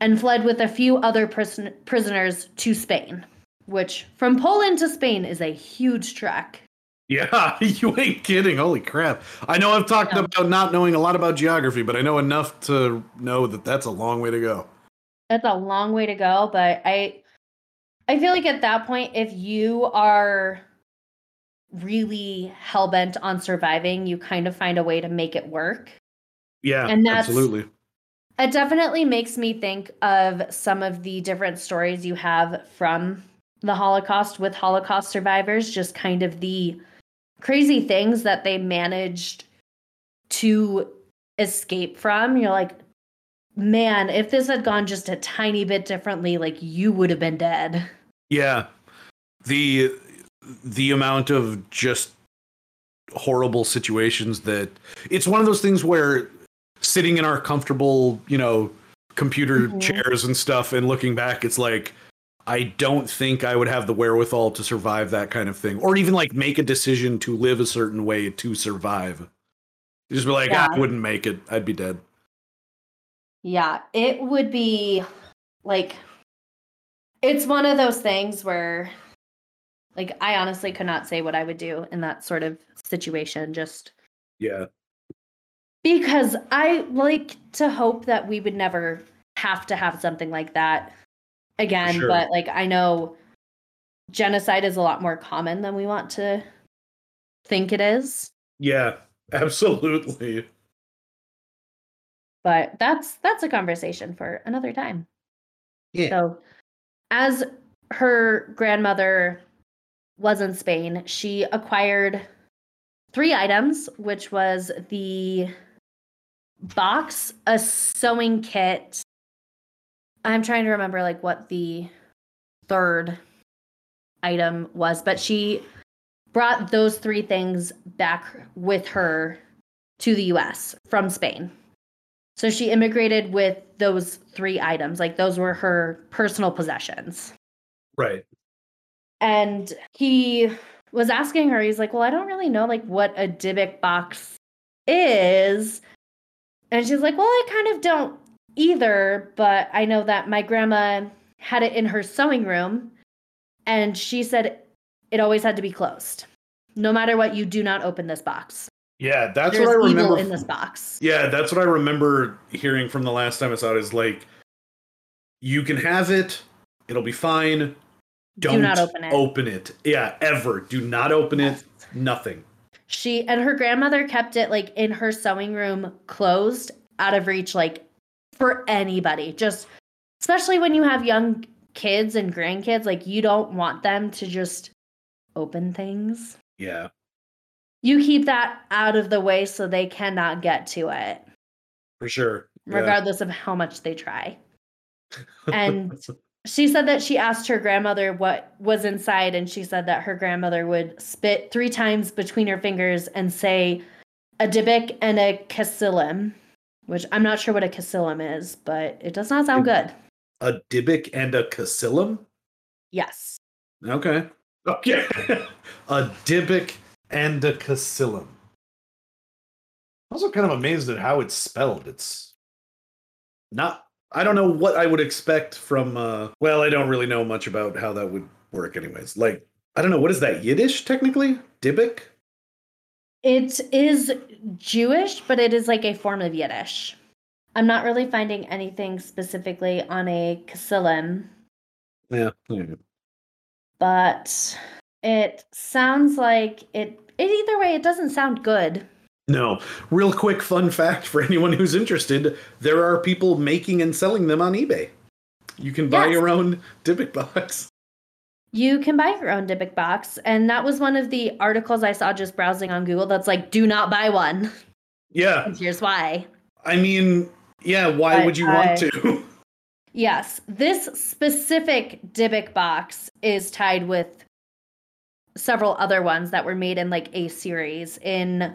and fled with a few other prison- prisoners to spain which from poland to spain is a huge trek Yeah, you ain't kidding. Holy crap. I know I've talked No. about not knowing a lot about geography, but I know enough to know that that's a long way to go. That's a long way to go, but I I feel like at that point if you are really hell bent on surviving, you kind of find a way to make it work. Yeah, And that's- absolutely. It definitely makes me think of some of the different stories you have from the Holocaust with Holocaust survivors, just kind of the crazy things that they managed to escape from. You're like, man, if this had gone just a tiny bit differently, like you would have been dead. Yeah. The the amount of just horrible situations that it's one of those things where sitting in our comfortable, you know, computer Mhm. chairs and stuff and looking back it's like I don't think I would have the wherewithal to survive that kind of thing or even like make a decision to live a certain way to survive. You Just be like, "Ah, I wouldn't make it. I'd be dead. Yeah, it would be like it's one of those things where like I honestly could not say what I would do in that sort of situation just Yeah. because I like to hope that we would never have to have something like that again, Sure. but like I know genocide is a lot more common than we want to think it is. Yeah. Absolutely. but that's that's a conversation for another time. Yeah. So, as her grandmother was in Spain, she acquired three items, which was the box, a sewing kit. I'm trying to remember like what the third item was, but she brought those three things back with her to the US from Spain. So she immigrated with those three items. Like those were her personal possessions. Right. And he was asking her, he's like, Well, I don't really know like what a Dybbuk box is. And she's like, Well, I kind of don't either, but I know that my grandma had it in her sewing room. And she said it always had to be closed. No matter what, you do not open this box. Yeah, that's There's what I remember. in this box. Yeah, that's what I remember hearing from the last time I saw it. Is like, you can have it, it'll be fine. Don't Do not open it. Open it. Yeah, ever. Do not open it. Nothing. She and her grandmother kept it like in her sewing room closed out of reach like for anybody. Just especially when you have young kids and grandkids like you don't want them to just open things. Yeah. You keep that out of the way so they cannot get to it For sure. Yeah. regardless of how much they try. And she said that she asked her grandmother what was inside and she said that her grandmother would spit three times between her fingers and say a Dybbuk and a casilum which i'm not sure what a casilum is but it does not sound good a Dybbuk and a Casilum? yes Okay. Okay. a Dybbuk and a Casilum. Also kind of amazed at how it's spelled. It's not I don't know what I would expect from uh well, I don't really know much about how that would work anyways. Like I don't know, what is that? Yiddish technically? Dybbuk? it is jewish but it is like a form of yiddish i'm not really finding anything specifically on a casilum Yeah. yeah. but it sounds like it, it either way it doesn't sound good No. Real quick fun fact for anyone who's interested, there are people making and selling them on eBay. You can buy Yes. your own Dybbuk box. you can buy your own Dybbuk box and that was one of the articles i saw just browsing on google that's like do not buy one Yeah. and here's why I mean, yeah, why I- would you I- want to? yes this specific Dybbuk box is tied with several other ones that were made in like a series in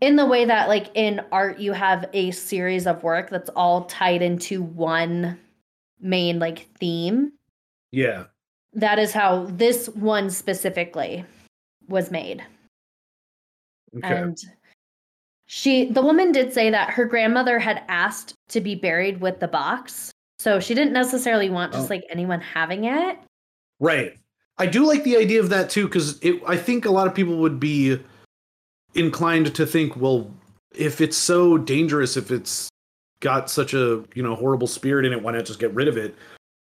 in the way that like in art you have a series of work that's all tied into one main like theme yeah. that is how this one specifically was made Okay. and she the woman did say that her grandmother had asked to be buried with the box so she didn't necessarily want just Oh. like anyone having it right. I do like the idea of that too, because it I think a lot of people would be inclined to think, well, if it's so dangerous, if it's got such a you know horrible spirit in it, why not just get rid of it?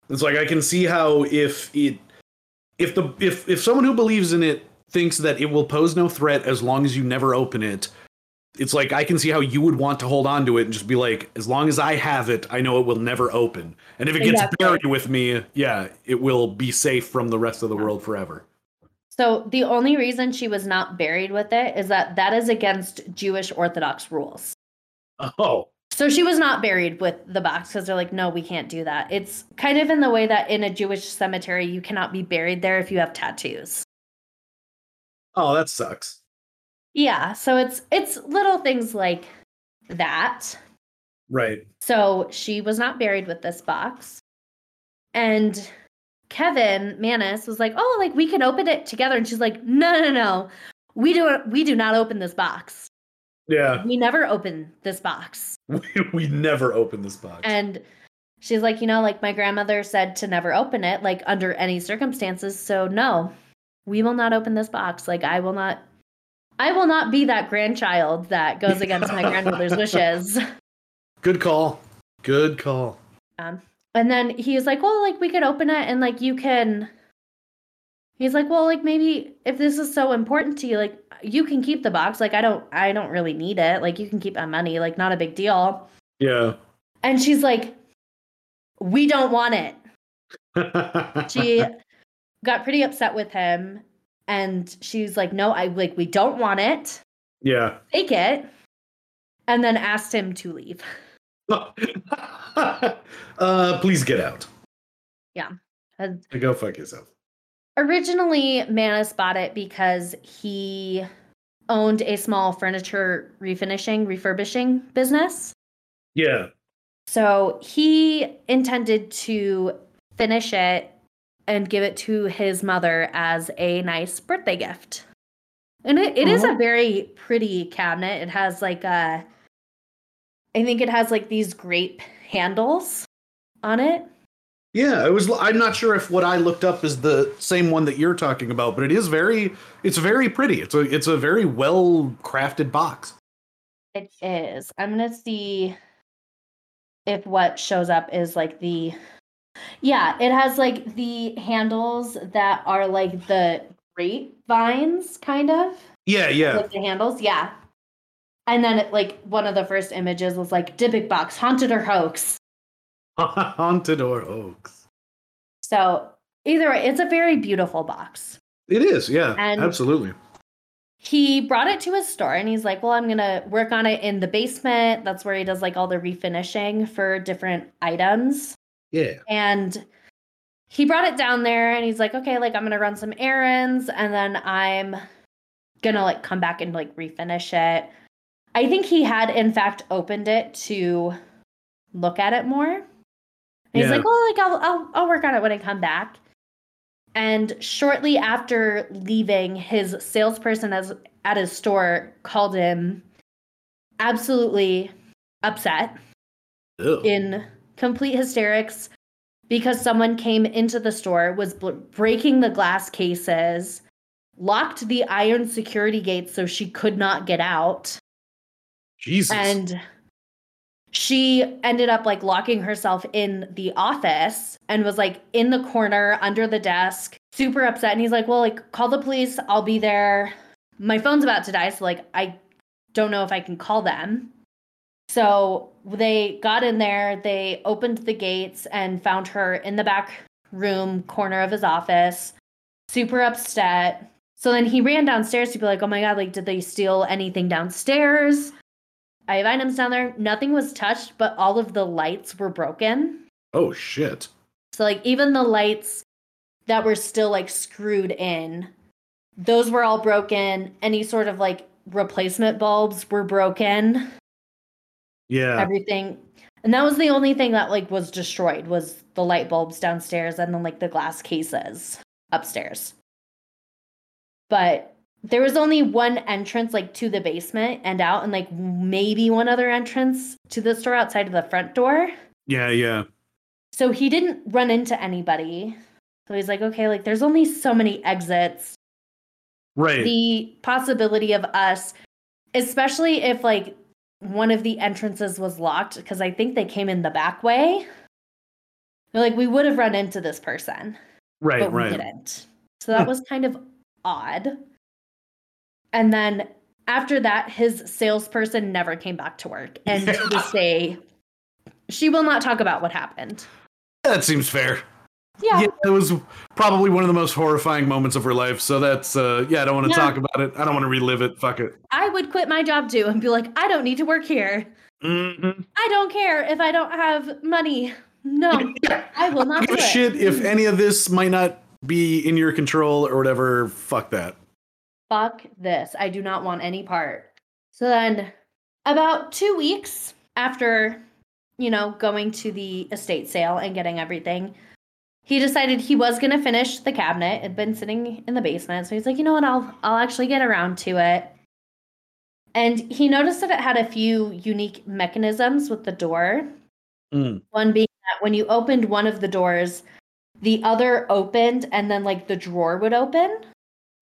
It's like I can see how if it if the if if someone who believes in it thinks that it will pose no threat as long as you never open it, it's like I can see how you would want to hold on to it and just be like, as long as I have it, I know it will never open. And if it gets Exactly. buried with me, yeah, it will be safe from the rest of the world forever. So the only reason she was not buried with it is that that is against jewish orthodox rules Oh, so she was not buried with the box because they're like no we can't do that it's kind of in the way that in a jewish cemetery you cannot be buried there if you have tattoos oh, that sucks. yeah so it's it's little things like that Right. So she was not buried with this box. And Kevin Mannis was like, "Oh, like we can open it together." And she's like, "No, no, no. We do we do not open this box. Yeah. We never open this box." We, we never open this box. And she's like, "You know, like my grandmother said to never open it like under any circumstances. So no. We will not open this box. Like I will not I will not be that grandchild that goes against my grandmother's wishes." Good call. Good call. Um, and then he was like, well, like we could open it and like you can. He's like, well, like maybe if this is so important to you, like you can keep the box. Like I don't, I don't really need it. Like you can keep my money. Like not a big deal. Yeah. And she's like, we don't want it. She got pretty upset with him, and she's like, no, I like we don't want it. yeah. Take it. And then asked him to leave. uh, please get out. And Go fuck yourself. Originally, Mannis bought it because he owned a small furniture refinishing, refurbishing business. Yeah. So he intended to finish it and give it to his mother as a nice birthday gift. And it, it is a very pretty cabinet. It has like a, I think it has like these grape handles on it. Yeah, it was. I'm not sure if what I looked up is the same one that you're talking about, but it is very. It's very pretty. It's a. It's a very well crafted box. It is. I'm gonna see if what shows up is like the. Yeah, it has like the handles that are like the grapevines, kind of. Yeah, yeah. Like the handles, yeah. And then it, like one of the first images was like Dybbuk box, haunted or hoax. haunted or hoax. So either way, it's a very beautiful box. It is, yeah, And- absolutely. He brought it to his store and he's like, Well, I'm gonna work on it in the basement. That's where he does like all the refinishing for different items. Yeah. And he brought it down there and he's like, Okay, like I'm gonna run some errands and then I'm gonna like come back and like refinish it. I think he had in fact opened it to look at it more. And he's like, "Well, like I'll, I'll I'll work on it when I come back." And shortly after leaving, his salesperson as at his store called him absolutely upset Ew. in complete hysterics because someone came into the store, was bl- breaking the glass cases, locked the iron security gates so she could not get out, Jesus. and she ended up like locking herself in the office and was like in the corner under the desk, super upset. And he's like, Well, like, call the police. I'll be there. My phone's about to die. So, like, I don't know if I can call them. So they got in there, they opened the gates and found her in the back room corner of his office, super upset. So then he ran downstairs to be like, oh my God, like, did they steal anything downstairs? I have items down there. Nothing was touched, but all of the lights were broken. oh shit. So, like, even the lights that were still like screwed in, those were all broken. Any sort of like replacement bulbs were broken. Yeah. everything and that was the only thing that like was destroyed was the light bulbs downstairs and then like the glass cases upstairs but there was only one entrance like to the basement and out and like maybe one other entrance to the store outside of the front door. Yeah, yeah. so he didn't run into anybody. So he's like okay like there's only so many exits. Right. the possibility of us especially if like one of the entrances was locked because i think they came in the back way. They're like we would have run into this person right, but we right. didn't. So that was kind of odd and then after that his salesperson never came back to work and to this day she will not talk about what happened That seems fair. yeah, Yeah, it was probably one of the most horrifying moments of her life. So that's uh yeah, I don't want to Yeah. talk about it. I don't want to relive it. Fuck it. i would quit my job too and be like i don't need to work here Mhm. I don't care if I don't have money. No, I will not don't do a it. shit if any of this might not be in your control or whatever. Fuck that. Fuck this. I do not want any part. So then, about two weeks after, you know, going to the estate sale and getting everything, he decided he was going to finish the cabinet. It had been sitting in the basement. So he's like, you know what? I'll, I'll actually get around to it. And he noticed that it had a few unique mechanisms with the door. Mm. One being that when you opened one of the doors, the other opened and then like the drawer would open.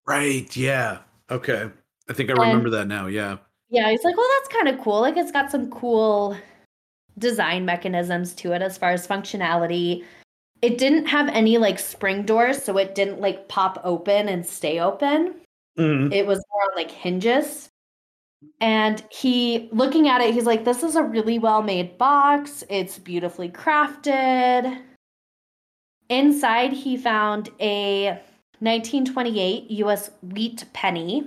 Right. Yeah. Okay. I think I remember that now. Yeah. Yeah, he's like, well, that's kind of cool. Like it's got some cool design mechanisms to it as far as functionality. It didn't have any like spring doors, so it didn't like pop open and stay open. Mhm. It was more like hinges. And he, looking at it, he's like, this is a really well made box. It's beautifully crafted. Inside, he found a 1928 US wheat penny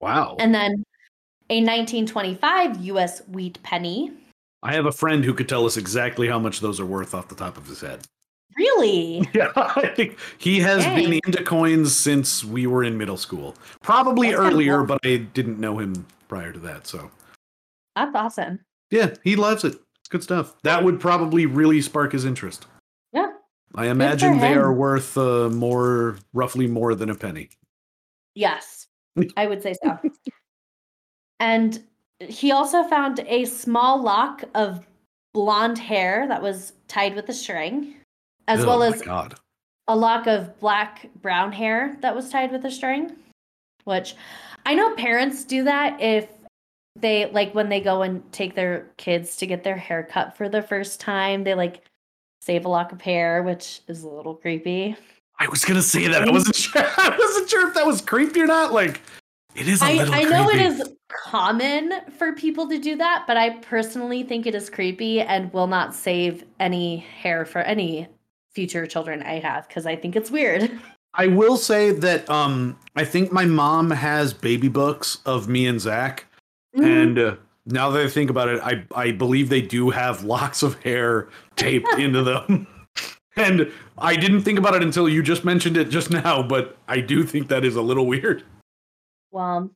Wow. and then a 1925 US wheat penny. I have a friend who could tell us exactly how much those are worth off the top of his head. Really? Yeah, I think he has Dang. been into coins since we were in middle school. Probably That's earlier, cool. but I didn't know him prior to that. So That's awesome. yeah, he loves it. It's good stuff. That would probably really spark his interest. I imagine they are worth uh, more, roughly more than a penny. Yes, I would say so. and he also found a small lock of blonde hair that was tied with a string. as Oh well as God. a lock of black brown hair that was tied with a string, which I know parents do that if they like when they go and take their kids to get their hair cut for the first time, they like save a lock of hair, which is a little creepy. I was gonna say that. I wasn't sure. I wasn't sure if that was creepy or not. Like, it is a I, little creepy. I know it creepy. is common for people to do that, but I personally think it is creepy and will not save any hair for any future children I have because I think it's weird. I will say that um I think my mom has baby books of me and Zach, Mm-hmm. and uh, now that I think about it, I I believe they do have locks of hair taped into them. And I didn't think about it until you just mentioned it just now, but I do think that is a little weird. Well,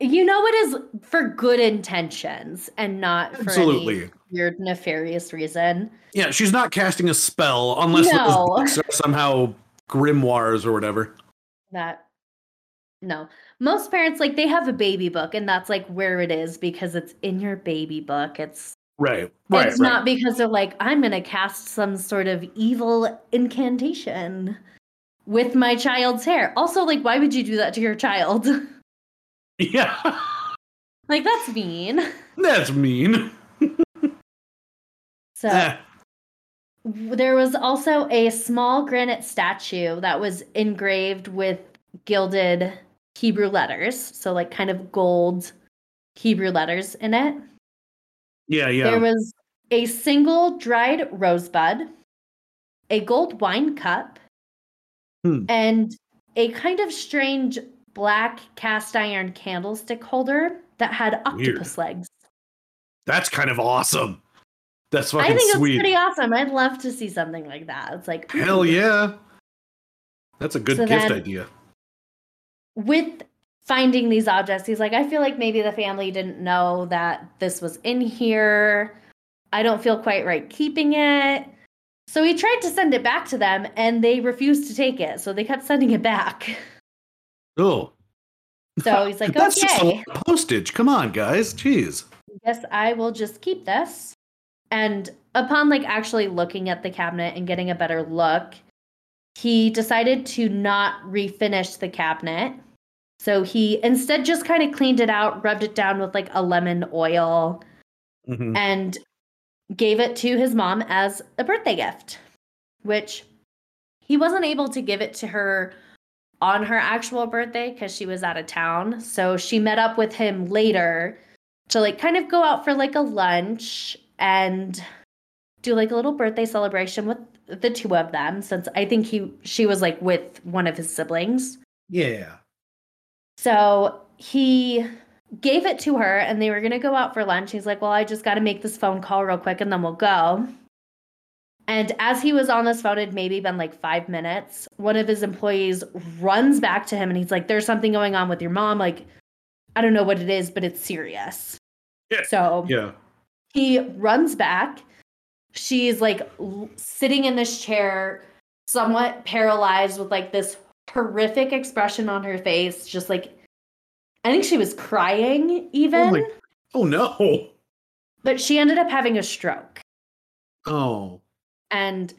you know it is for good intentions and not for Absolutely. any weird nefarious reason. Yeah, she's not casting a spell unless No. those books are somehow grimoires or whatever. That no. Most parents like they have a baby book and that's like where it is because it's in your baby book. It's Right. Right. it's right. not because they're like I'm going to cast some sort of evil incantation with my child's hair. Also like why would you do that to your child? Yeah. like that's mean. That's mean. So Eh. There was also a small granite statue that was engraved with gilded Hebrew letters, so like kind of gold Hebrew letters in it. Yeah, yeah. There was a single dried rosebud, a gold wine cup, Hmm. and a kind of strange black cast iron candlestick holder that had octopus legs. That's kind of awesome. That's fucking I think sweet. it's pretty awesome. I'd love to see something like that. It's like Hell yeah. That's a good So gift then- idea. With finding these objects, he's like, I feel like maybe the family didn't know that this was in here. I don't feel quite right keeping it. So he tried to send it back to them and they refused to take it. So they kept sending it back. Oh, So he's like, that's just okay, of postage. Come on, guys. Jeez. Yes, I will just keep this. And upon like actually looking at the cabinet and getting a better look, he decided to not refinish the cabinet. So he instead just kind of cleaned it out, rubbed it down with like a lemon oil, Mhm. and gave it to his mom as a birthday gift, which he wasn't able to give it to her on her actual birthday because she was out of town. So she met up with him later to like kind of go out for like a lunch and do like a little birthday celebration with the two of them since I think he she was like with one of his siblings. Yeah. So he gave it to her and they were going to go out for lunch. He's like, Well, I just got to make this phone call real quick and then we'll go. And as he was on this phone, it maybe been like five minutes. One of his employees runs back to him and he's like, There's something going on with your mom. Like, I don't know what it is, but it's serious. Yeah. So Yeah. he runs back. She's like sitting in this chair, somewhat paralyzed with like this horrific expression on her face. Just like, I think she was crying even, my- Oh no. but she ended up having a stroke. Oh. And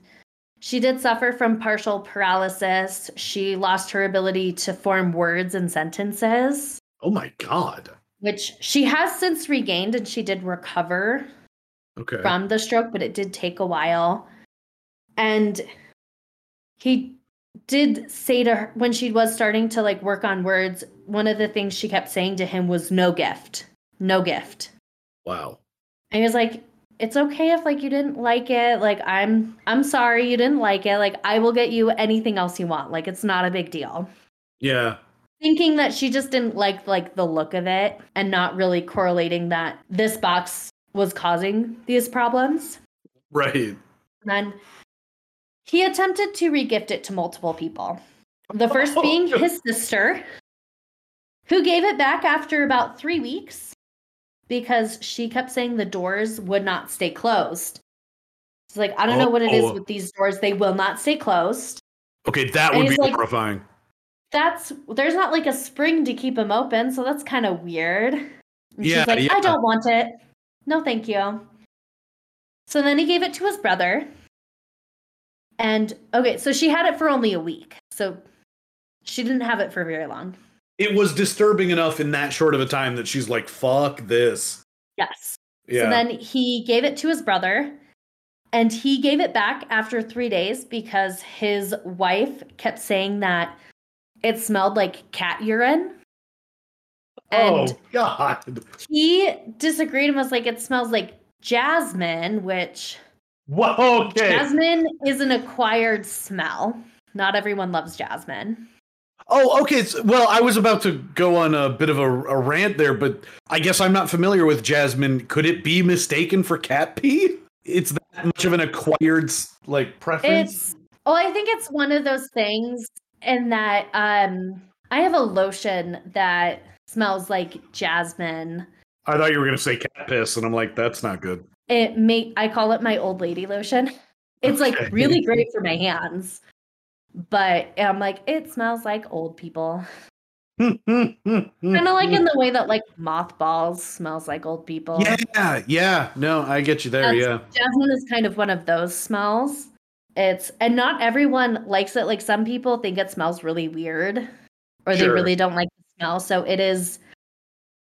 she did suffer from partial paralysis. She lost her ability to form words and sentences, Oh my god. which she has since regained and she did recover Okay. from the stroke, but it did take a while. And he did say to her when she was starting to like work on words, one of the things she kept saying to him was no gift. No gift. wow. And he was like, it's okay if like you didn't like it. Like I'm I'm sorry you didn't like it. Like I will get you anything else you want. Like it's not a big deal. Yeah. Thinking that she just didn't like like the look of it and not really correlating that this box was causing these problems. Right. And then he attempted to regift it to multiple people. The first oh. being his sister, who gave it back after about three weeks because she kept saying the doors would not stay closed. It's like, I don't know what it is Oh. with these doors. They will not stay closed. Okay, that And would be like- horrifying. That's there's not like a spring to keep them open, so that's kind of weird. And Yeah, she's like, yeah. I don't want it. No, thank you. So then he gave it to his brother, And okay, so she had it for only a week. So she didn't have it for very long. It was disturbing enough in that short of a time that she's like, fuck this. Yes. Yeah. So then he gave it to his brother and he gave it back after three days because his wife kept saying that it smelled like cat urine. And oh, God. he disagreed and was like, it smells like jasmine, which Whoa, okay. jasmine is an acquired smell. Not everyone loves jasmine. Oh, okay. So, well, I was about to go on a bit of a, a rant there, but I guess I'm not familiar with jasmine. Could it be mistaken for cat pee? It's that much of an acquired like preference. It's well, I think it's one of those things in that um I have a lotion that smells like jasmine. I thought you were gonna say cat piss, and I'm like, that's not good. It may I call it my old lady lotion. It's Okay. like really great for my hands. But I'm like, it smells like old people. kind of like in the way that like mothballs smells like old people. Yeah, yeah. No, I get you there. That's- yeah. Jasmine is kind of one of those smells. It's and not everyone likes it. Like some people think it smells really weird or they really don't like the smell. So it is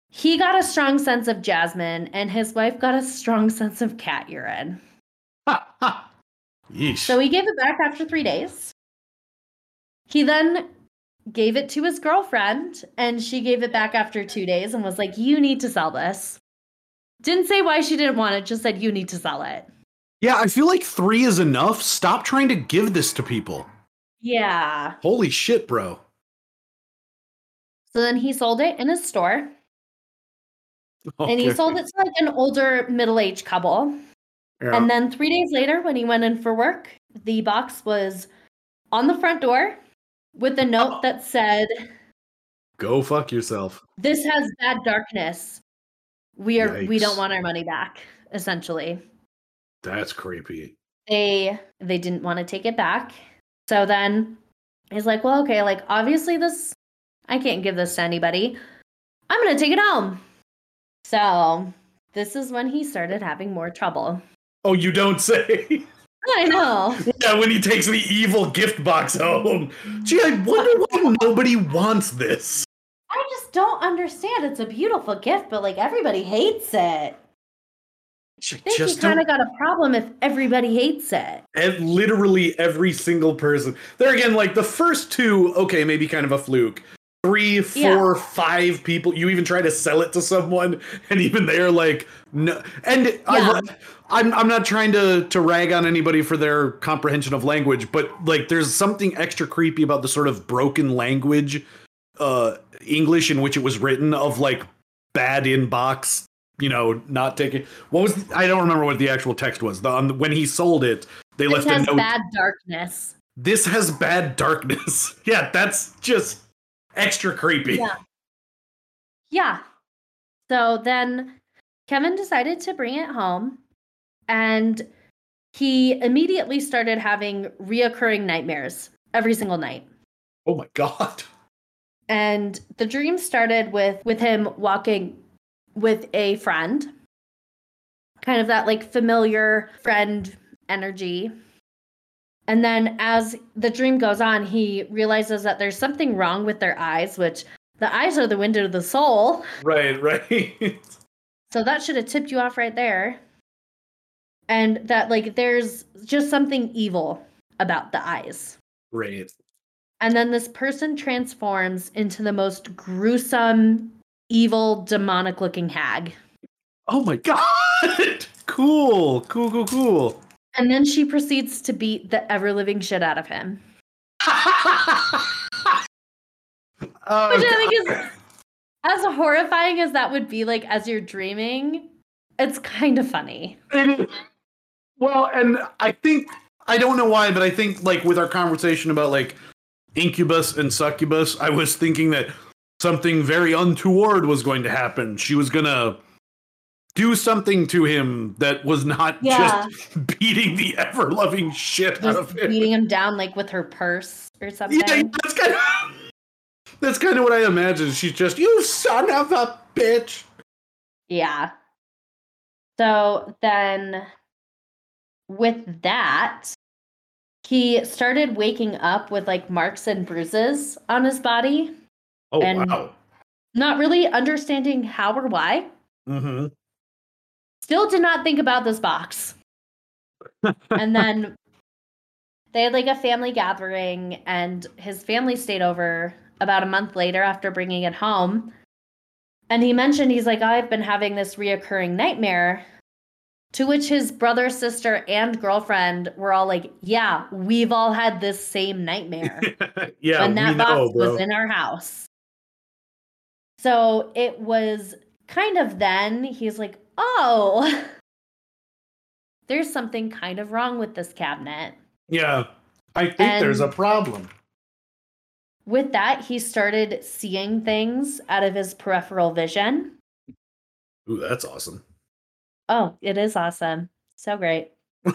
he got a strong sense of jasmine and his wife got a strong sense of cat urine. Ha, ha. Yeesh. So he gave it back after 3 days. He then gave it to his girlfriend and she gave it back after 2 days and was like, "You need to sell this." Didn't say why she didn't want it, just said you need to sell it. yeah, I feel like three is enough. Stop trying to give this to people. Yeah. Holy shit, bro. So then he sold it in his store and he sold it to like an older middle-aged couple. Yeah. And then 3 days later when he went in for work, the box was on the front door with a note Oh. that said, Go fuck yourself. "This has bad darkness. We are we don't want our money back." Essentially. That's creepy. They they didn't want to take it back. So then he's like, "Well, okay, like obviously this I can't give this to anybody. I'm going to take it home." So, this is when he started having more trouble. Oh, you don't say. I know. yeah, when he takes the evil gift box home. Gee, I wonder why nobody wants this. I just don't understand. It's a beautiful gift, but like everybody hates it. I think Just you kind of got a problem if everybody hates it. And literally every single person. There again, like the first two, okay, maybe kind of a fluke. Three, Yeah. five people. You even try to sell it to someone, and even they're like, no. And Yeah. I, I'm I'm not trying to to rag on anybody for their comprehension of language, but like, there's something extra creepy about the sort of broken language, uh, English in which it was written of like bad inbox. You know, not taking. What was I don't remember what the actual text was. The, on, when he sold it, they This left a has note bad darkness. this has bad darkness. yeah, that's just extra creepy. Yeah. Yeah. So then Kevin decided to bring it home and he immediately started having reoccurring nightmares every single night. Oh my god. And the dream started with with him walking with a friend. Kind of that like familiar friend energy. And then as the dream goes on, he realizes that there's something wrong with their eyes, which the eyes are the window to the soul. Right, right. So that should have tipped you off right there. And that like there's just something evil about the eyes. right. And then this person transforms into the most gruesome, evil, demonic looking hag. Oh my god. cool. Cool, cool, cool. And then she proceeds to beat the ever living shit out of him. oh, Which I think is as horrifying as that would be, like as you're dreaming, it's kind of funny. It is- well, and I think I don't know why, but I think like with our conversation about like incubus and succubus, I was thinking that something very untoward was going to happen. She was gonna do something to him that was not Yeah. just beating the ever loving shit out of him. beating him down like with her purse or something. Yeah, that's kind of that's kind of what I imagine. She's just you son of a bitch. Yeah. So then with that, he started waking up with like marks and bruises on his body, Oh And- wow. not really understanding how or why. Mm-hmm. Still did not think about this box. and then they had like a family gathering, and his family stayed over about a month later after bringing it home. And he mentioned he's like, I've been having this reoccurring nightmare. To which his brother, sister, and girlfriend were all like, Yeah, we've all had this same nightmare yeah, when that box know, was in our house. So it was kind of then he's like, Oh, there's something kind of wrong with this cabinet. yeah, I think there's a problem. With that, he started seeing things out of his peripheral vision. Ooh, that's awesome. Oh, it is awesome. So great.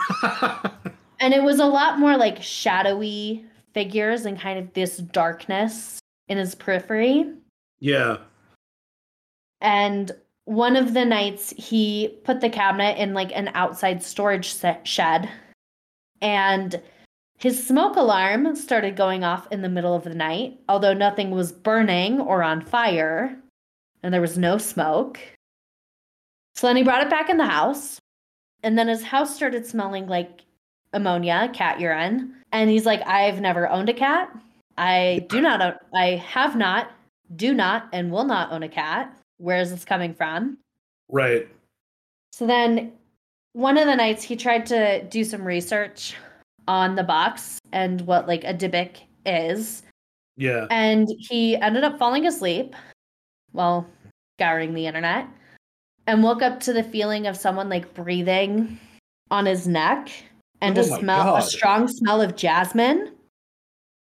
And it was a lot more like shadowy figures and kind of this darkness in his periphery. yeah. And one of the nights, he put the cabinet in like an outside storage shed. And his smoke alarm started going off in the middle of the night, although nothing was burning or on fire, and there was no smoke. So then he brought it back in the house. And then his house started smelling like ammonia, cat urine. And he's like, I've never owned a cat. I do not own, I have not, do not, and will not own a cat. Where is this coming from? Right. So then one of the nights he tried to do some research on the box and what like a Dybbuk is. Yeah. And he ended up falling asleep while scouring the internet and woke up to the feeling of someone like breathing on his neck and Oh a smell a strong smell of jasmine,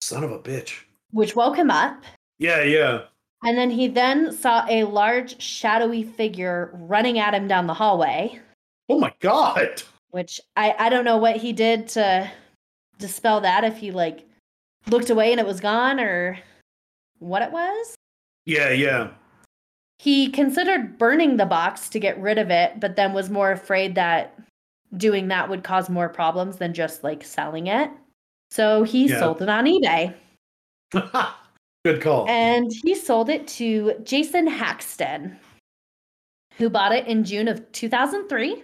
Son of a bitch. which woke him up. Yeah, yeah. And then he then saw a large shadowy figure running at him down the hallway. Oh my god. which I I don't know what he did to dispel that if he like looked away and it was gone or what it was. Yeah, yeah. He considered burning the box to get rid of it, but then was more afraid that doing that would cause more problems than just like selling it. So he Yeah. sold it on eBay Good call. and he sold it to Jason Haxton, who bought it in June of 2003.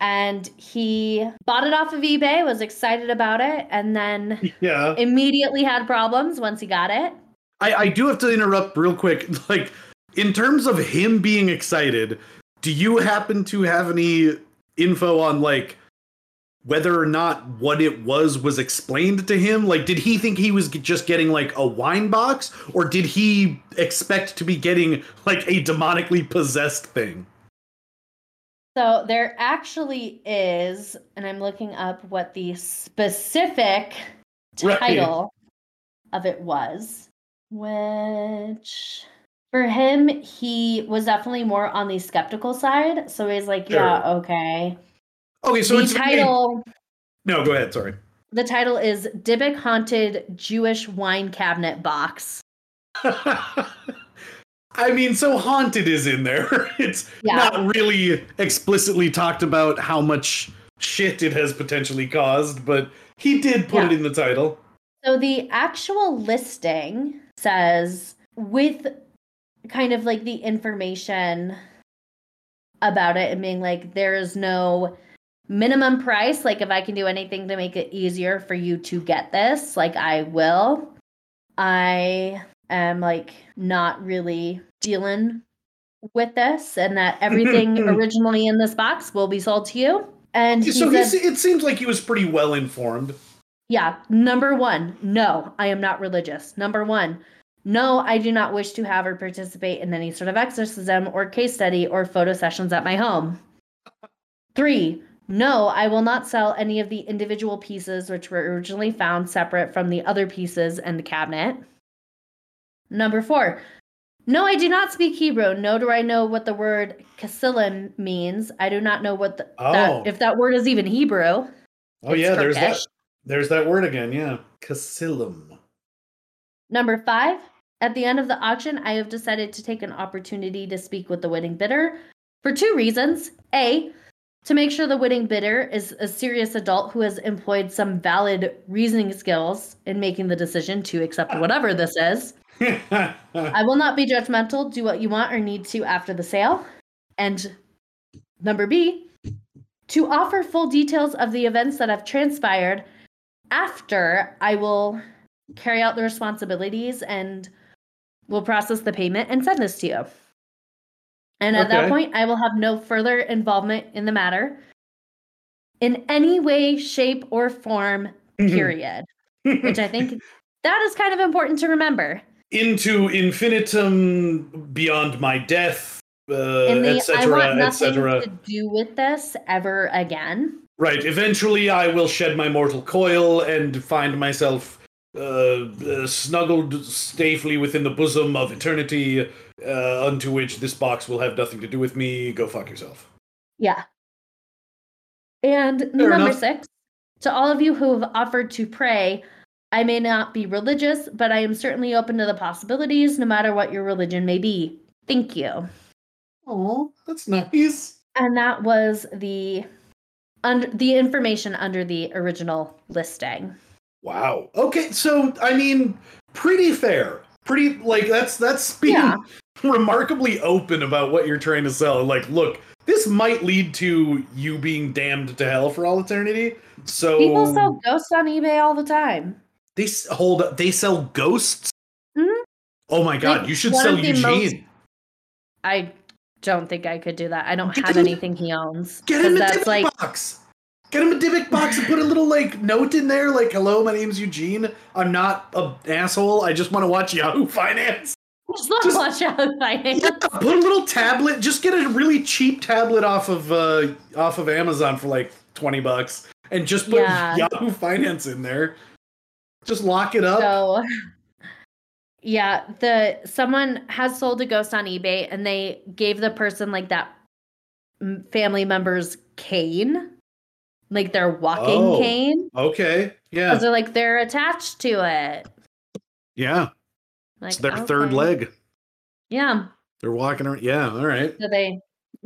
And he bought it off of eBay, was excited about it, and then yeah. immediately had problems once he got it. I, I do have to interrupt real quick. Like, in terms of him being excited, do you happen to have any info on like whether or not what it was was explained to him? Like, did he think he was just getting like a wine box, or did he expect to be getting like a demonically possessed thing? So there actually is, and I'm looking up what the specific Right. title of it was, which for him, he was definitely more on the skeptical side. So he's like, yeah, okay. Okay, so the title No, go ahead. Sorry. the title is Dybbuk Haunted Jewish Wine Cabinet Box. I mean, so haunted is in there. It's Yeah. not really explicitly talked about how much shit it has potentially caused, but he did put it in the title. So the actual listing says with kind of like the information about it and being like there is no minimum price like if I can do anything to make it easier for you to get this like I will. I am like not really dealing with this and that everything originally in this box will be sold to you. And he so said, it seems like he was pretty well informed. yeah, number one, no, I am not religious. Number one, no, I do not wish to have or participate in any sort of exorcism or case study or photo sessions at my home. Three, no, I will not sell any of the individual pieces which were originally found separate from the other pieces in the cabinet. Number four, no, I do not speak Hebrew, No, do I know what the word Kasilim means. I do not know what the, Oh. that, if that word is even Hebrew. Oh It's yeah, there's that. There's that word again. Yeah, Casilum. Number five, at the end of the auction, I have decided to take an opportunity to speak with the winning bidder for two reasons. A, To make sure the winning bidder is a serious adult who has employed some valid reasoning skills in making the decision to accept whatever this is. I will not be judgmental. Do what you want or need to after the sale. And number B, to offer full details of the events that have transpired after I will carry out the responsibilities and will process the payment and send this to you. And at that point, I will have no further involvement in the matter in any way, shape, or form, period. Which I think that is kind of important to remember. Into infinitum, beyond my death, uh, In the I want etc., nothing etc. to do with this ever again. Right. Eventually, I will shed my mortal coil and find myself uh, uh, snuggled safely within the bosom of eternity, uh, unto which this box will have nothing to do with me. Go fuck yourself. Yeah. And Fair number enough. six, to all of you who have offered to pray, I may not be religious, but I am certainly open to the possibilities, no matter what your religion may be. Thank you. Oh, that's nice. And that was the under the information under the original listing. Wow. Okay, so I mean, pretty fair. Pretty like that's that's being Yeah. remarkably open about what you're trying to sell. Like, look, this might lead to you being damned to hell for all eternity. So People sell ghosts on eBay all the time. They s- hold up. They sell ghosts. Mhm. Oh my god! Like, you should sell Eugene. most- I don't think I could do that. I don't Get have him- anything he owns. Get him a Dybbuk like box. Get him a Dybbuk box and put a little like note in there, like "Hello, my name's Eugene. I'm not an asshole. I just want to watch Yahoo Finance." Just not Just- watch out finance. Yeah, put a little tablet. Just get a really cheap tablet off of uh, off of Amazon for like twenty bucks, and just put Yeah. Yahoo Finance in there. Just lock it up. So yeah, the someone has sold a ghost on eBay and they gave the person like that family member's cane, like their walking Oh. cane, okay. Yeah. because they're like they're attached to it. Yeah. Like It's their third leg. Yeah. They're walking around. Yeah. All right. So they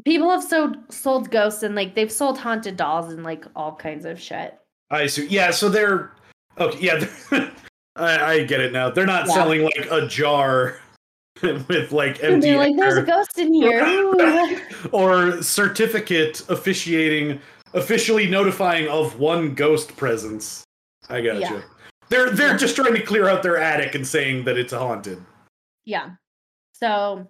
people have sold sold ghosts and like they've sold haunted dolls and like all kinds of shit. I see. Yeah, so they're okay. Yeah, they're- I, I get it now. They're not Yeah. selling like a jar with like And empty they're like, there's a ghost in here. Or certificate officiating, officially notifying of one ghost presence. I got Yeah. you. They're they're just trying to clear out their attic and saying that it's haunted. Yeah. So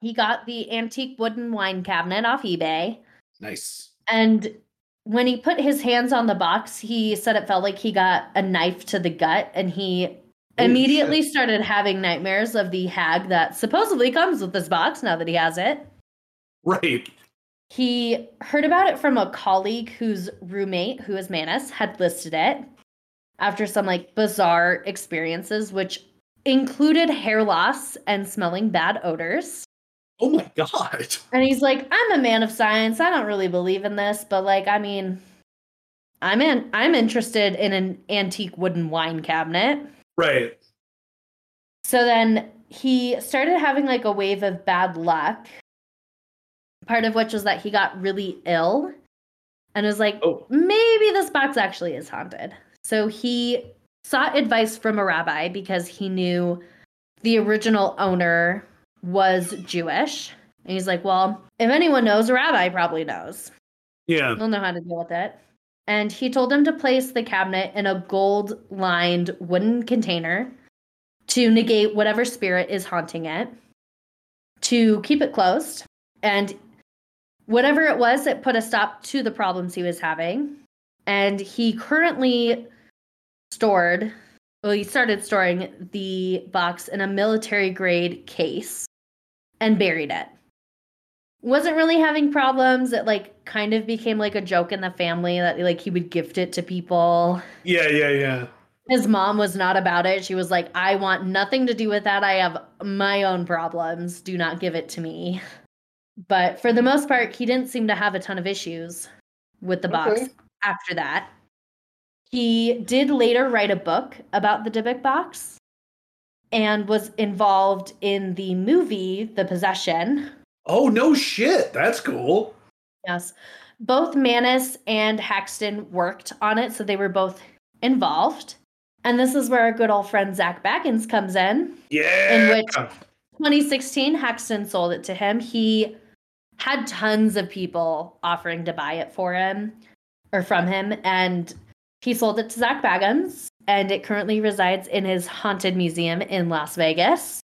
he got the antique wooden wine cabinet off eBay. Nice. And when he put his hands on the box, he said it felt like he got a knife to the gut and he Holy immediately started having nightmares of the hag that supposedly comes with this box now that he has it. Right. He heard about it from a colleague whose roommate, who is Mannis, had listed it after some like bizarre experiences, which included hair loss and smelling bad odors. Oh my god. And he's like, I'm a man of science. I don't really believe in this, but like, I mean, I'm in I'm interested in an antique wooden wine cabinet. Right. So then he started having like a wave of bad luck. Part of which was that he got really ill and was like, Oh. maybe this box actually is haunted. So he sought advice from a rabbi because he knew the original owner was Jewish. And he's like, well, if anyone knows, a rabbi probably knows. Yeah. He'll know how to deal with it. And he told him to place the cabinet in a gold lined wooden container to negate whatever spirit is haunting it, to keep it closed. And whatever it was, it put a stop to the problems he was having. And he currently stored, well, he started storing the box in a military grade case and buried it wasn't really having problems. It like kind of became like a joke in the family that like he would gift it to people. Yeah, yeah, yeah. His mom was not about it. She was like, I want nothing to do with that. I have my own problems. Do not give it to me. But for the most part, he didn't seem to have a ton of issues with the box Okay. After that. He did later write a book about the Dybbuk box and was involved in the movie The Possession, Oh no shit. That's cool. Yes. both Mannis and Haxton worked on it, so they were both involved. And this is where our good old friend Zak Bagans comes in. Yeah. In which 2016, Haxton sold it to him. He had tons of people offering to buy it for him or from him, and he sold it to Zak Bagans, and it currently resides in his haunted museum in Las Vegas.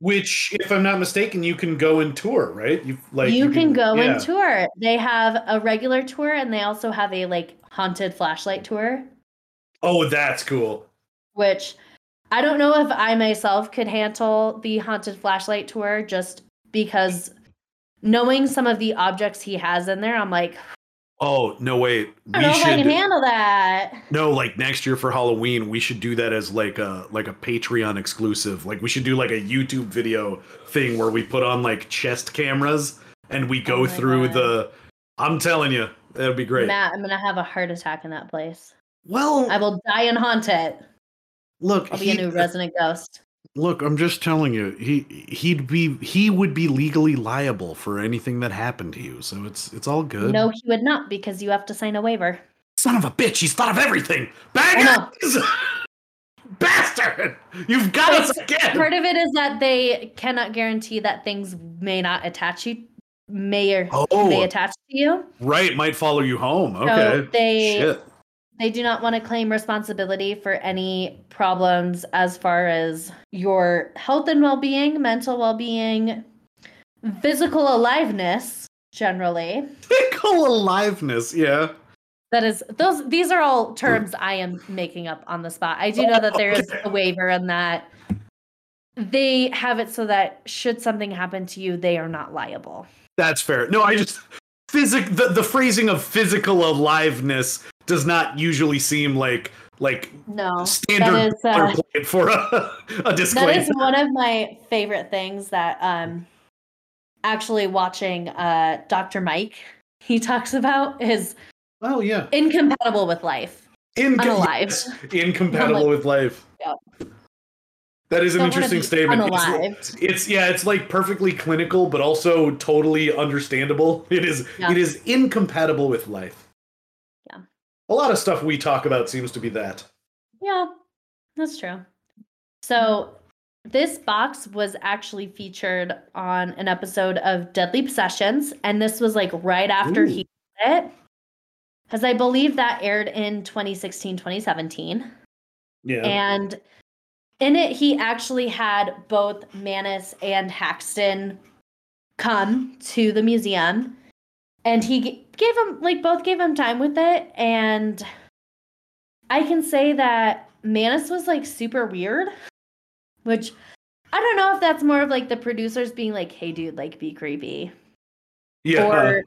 Which, if I'm not mistaken, you can go and tour, right? You like you, can, go yeah. and tour. They have a regular tour, and they also have a like haunted flashlight tour. Oh, that's cool. Which I don't know if I myself could handle the haunted flashlight tour, just because knowing some of the objects he has in there, I'm like, Oh no! Wait, I don't know if I can handle that. No, like next year for Halloween, we should do that as like a like a Patreon exclusive. Like we should do like a YouTube video thing where we put on like chest cameras and we go Oh through God. the. I'm telling you, that'd be great. Matt, I'm gonna have a heart attack in that place. well, I will die and haunt it. look, I'll be he- a new uh, resident ghost. Look. I'm just telling you, he he'd be he would be legally liable for anything that happened to you. So it's it's all good. No, he would not because you have to sign a waiver. Son of a bitch, he's thought of everything. Bangers! Bastard! You've got us again! Part of it is that they cannot guarantee that things may not attach you, may or Oh. may attach to you. Right, might follow you home. So Okay. they Shit. They do not want to claim responsibility for any problems as far as your health and well-being, mental well-being, physical aliveness generally. Physical aliveness, yeah. That is those these are all terms I am making up on the spot. I do know that there is a waiver and that they have it so that should something happen to you, they are not liable. That's fair. No, I just physic the, the phrasing of physical aliveness does not usually seem like like No. standard that is, uh, for a, a That disclaimer. is one of my favorite things that um actually watching uh Dr. Mike he talks about is oh yeah. incompatible with life. Incom- Unalive. yes, incompatible like- with life. Yep. That is an interesting statement. It's, it's yeah, it's like perfectly clinical, but also totally understandable. It is Yeah. it is incompatible with life. Yeah. A lot of stuff we talk about seems to be that. Yeah, that's true. So this box was actually featured on an episode of Deadly Possessions, and this was like right after Ooh. he did it. Because I believe that aired in 2016, 2017. Yeah. And in it, he actually had both Mannis and Haxton come to the museum. And he g- gave him, like, both gave him time with it. And I can say that Mannis was, like, super weird, which I don't know if that's more of, like, the producers being like, hey, dude, like, be creepy yeah. or uh-huh.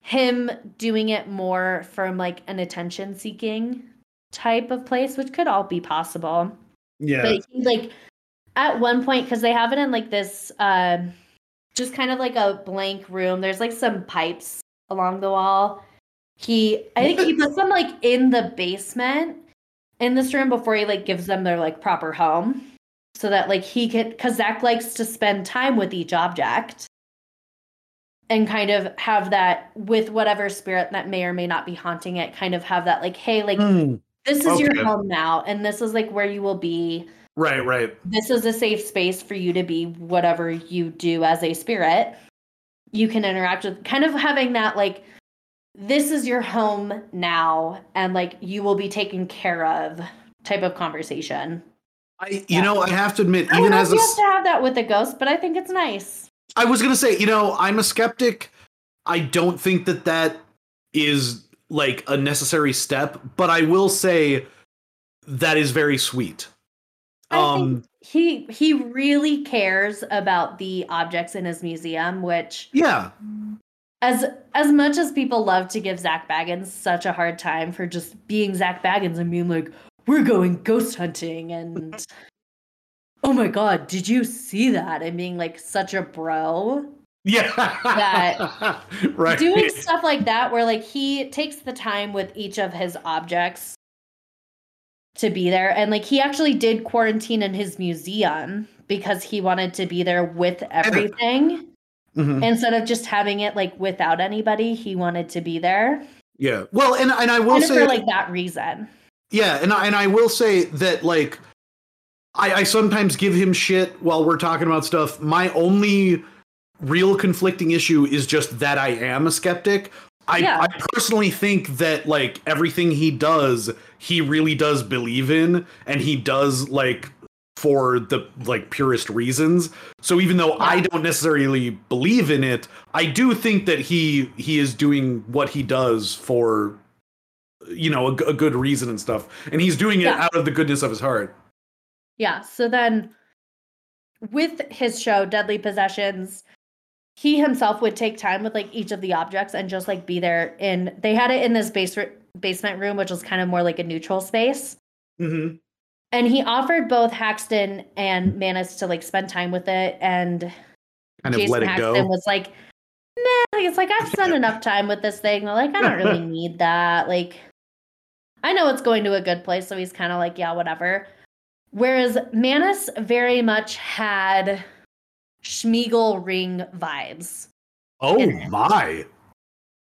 him doing it more from like an attention seeking type of place which could all be possible yeah. but he like at one point because they have it in like this um just kind of like a blank room there's like some pipes along the wall he i think he puts them like in the basement in this room before he like gives them their like proper home so that like he could because zak likes to spend time with each object and kind of have that with whatever spirit that may or may not be haunting it kind of have that like hey like Hmm. This is okay. your home now and this is like where you will be Right, right. this is a safe space for you to be whatever you do as a spirit. You can interact with kind of having that like this is your home now and like you will be taken care of type of conversation. I you Yeah. know, I have to admit, I even as a you have to have that with a ghost, but I think it's nice. I was gonna say, you know, I'm a skeptic. I don't think that that is like a necessary step, but I will say that is very sweet. I Um, think he he really cares about the objects in his museum, which yeah, as as much as people love to give Zak Bagans such a hard time for just being Zak Bagans and being like, we're going ghost hunting and oh my god, did you see that? And being like such a bro. Yeah, That- right. Doing stuff like that where like he takes the time with each of his objects to be there. And like he actually did quarantine in his museum because he wanted to be there with everything. Mhm. instead of just having it like without anybody. He wanted to be there, Yeah. Well, and and I will say for like that reason. Yeah, and I, and I will say that like I, I sometimes give him shit while we're talking about stuff. My only real conflicting issue is just that I am a skeptic. I, Yeah. I personally think that like everything he does, he really does believe in, and he does like for the like purest reasons. So even though I don't necessarily believe in it, I do think that he he is doing what he does for you know a good reason and stuff and he's doing it Yeah. out of the goodness of his heart Yeah. So then with his show, Deadly Possessions, he himself would take time with like each of the objects and just like be there in they had it in this basement basement room, which was kind of more like a neutral space. mm-hmm. And he offered both Haxton and Mannis to like spend time with it. And kind of Jason let it Haxton go was like, nah, it's like I've spent enough time with this thing. They're Like, I don't really need that. Like, I know it's going to a good place, so he's kind of like, yeah, whatever. Whereas Mannis very much had Sméagol ring vibes. oh my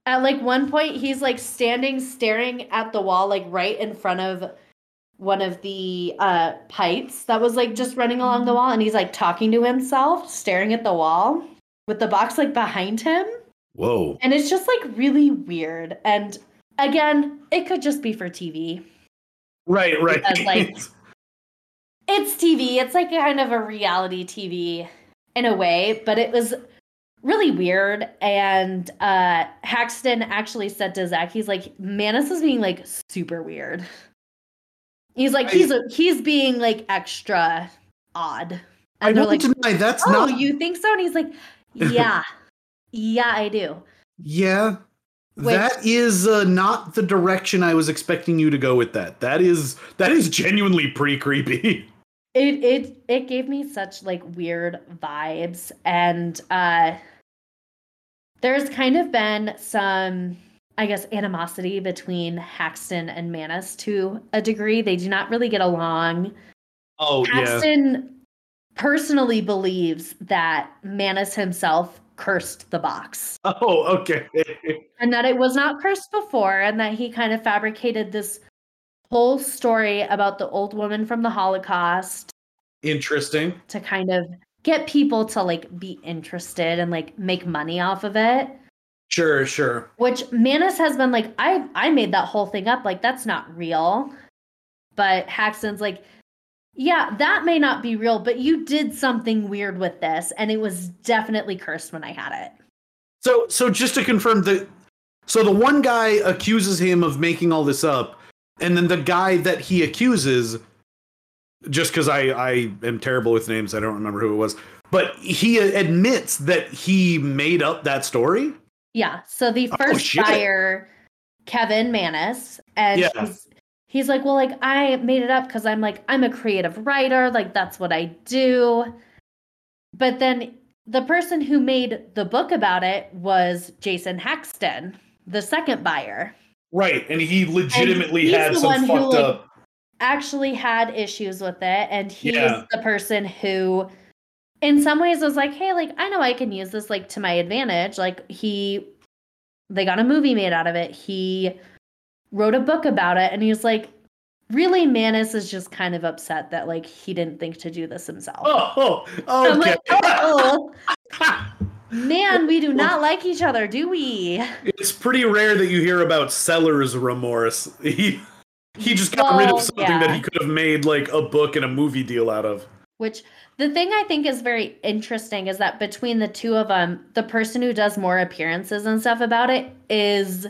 At like one point, he's like standing, staring at the wall, like right in front of one of the uh pipes that was like just running along the wall, and he's like talking to himself, staring at the wall with the box like behind him. whoa And it's just like really weird. And again, it could just be for TV. right right Because, like, It's TV. It's like kind of a reality TV in a way, but it was really weird. And uh Haxton actually said to Zak, he's like, Mannis is being like super weird. He's like, I- he's a, he's being like extra odd. i And they're won't like, deny that's Oh, not you think so? And he's like, Yeah. yeah, I do. yeah Which- that is uh, not the direction i was expecting you to go with that that is that is genuinely pretty creepy it it it gave me such like weird vibes and uh there's kind of been some i guess animosity between haxton and mannis to a degree. They do not really get along. Oh yeah. Haxton personally believes that mannis himself cursed the box. Oh okay. And that it was not cursed before and that he kind of fabricated this whole story about the old woman from the holocaust. Interesting. To kind of get people to like be interested and like make money off of it. Sure sure. Which mannis has been like i i made that whole thing up like that's not real. But haxton's like yeah that may not be real but you did something weird with this and it was definitely cursed when i had it. So so just to confirm the so the one guy accuses him of making all this up, and then the guy that he accuses, just because I I am terrible with names, I don't remember who it was, but he admits that he made up that story. yeah so the Oh, first shit. buyer kevin mannis and Yeah. he's he's like well like i made it up because i'm like i'm a creative writer like that's what i do but then the person who made the book about it was jason haxton the second buyer Right, and he legitimately he's had some one who, fucked like, up. actually had issues with it and he's Yeah. the person who in some ways was like hey like i know i can use this like to my advantage like he they got a movie made out of it he wrote a book about it and he was like really mannis is just kind of upset that like he didn't think to do this himself Oh, I'm okay. like, oh, man we do not like each other do we it's pretty rare that you hear about seller's remorse. He he just got rid of something that he could have made like a book and a movie deal out of. Which the thing I think is very interesting is that between the two of them, the person who does more appearances and stuff about it is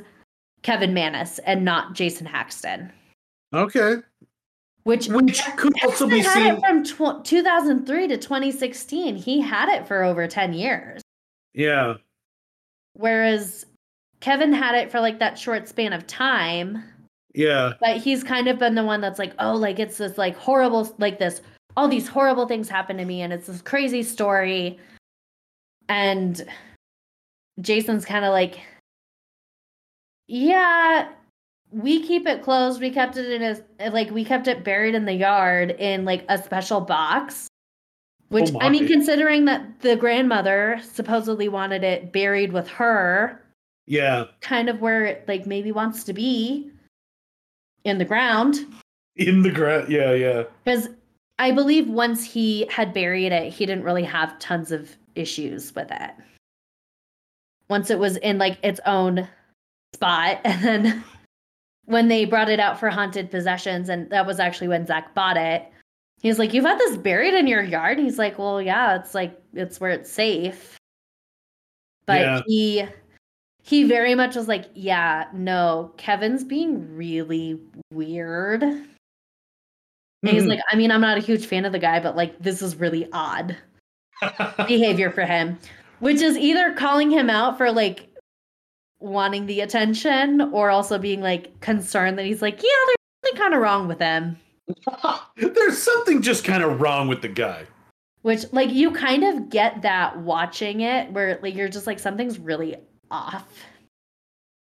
Kevin Mannis and not Jason Haxton. Okay. Which, Which could also Haxton be had seen. it from tw- 2003 to 2016. He had it for over 10 years. Yeah. Whereas Kevin had it for like that short span of time. Yeah. But he's kind of been the one that's like, oh, like it's this like horrible, like this, all these horrible things happen to me, and it's this crazy story. And Jason's kind of like, yeah, we keep it closed. We kept it in a like we kept it buried in the yard in like a special box. Which Oh I mean, considering that the grandmother supposedly wanted it buried with her, Yeah. kind of where it like maybe wants to be in the ground. In the ground. Yeah, yeah. Because I believe once he had buried it, he didn't really have tons of issues with it. Once it was in like its own spot, and then when they brought it out for haunted possessions, and that was actually when Zak bought it, he's like, "You've had this buried in your yard." He's like, "Well, yeah, it's like it's where it's safe." But Yeah. he he very much was like, "Yeah, no, Kevin's being really weird." And he's Mhm. like, I mean, I'm not a huge fan of the guy, but like, this is really odd behavior for him, which is either calling him out for like wanting the attention or also being like concerned that he's like, yeah, there's something kind of wrong with him. There's something just kind of wrong with the guy. Which, like, you kind of get that watching it where like you're just like, something's really off.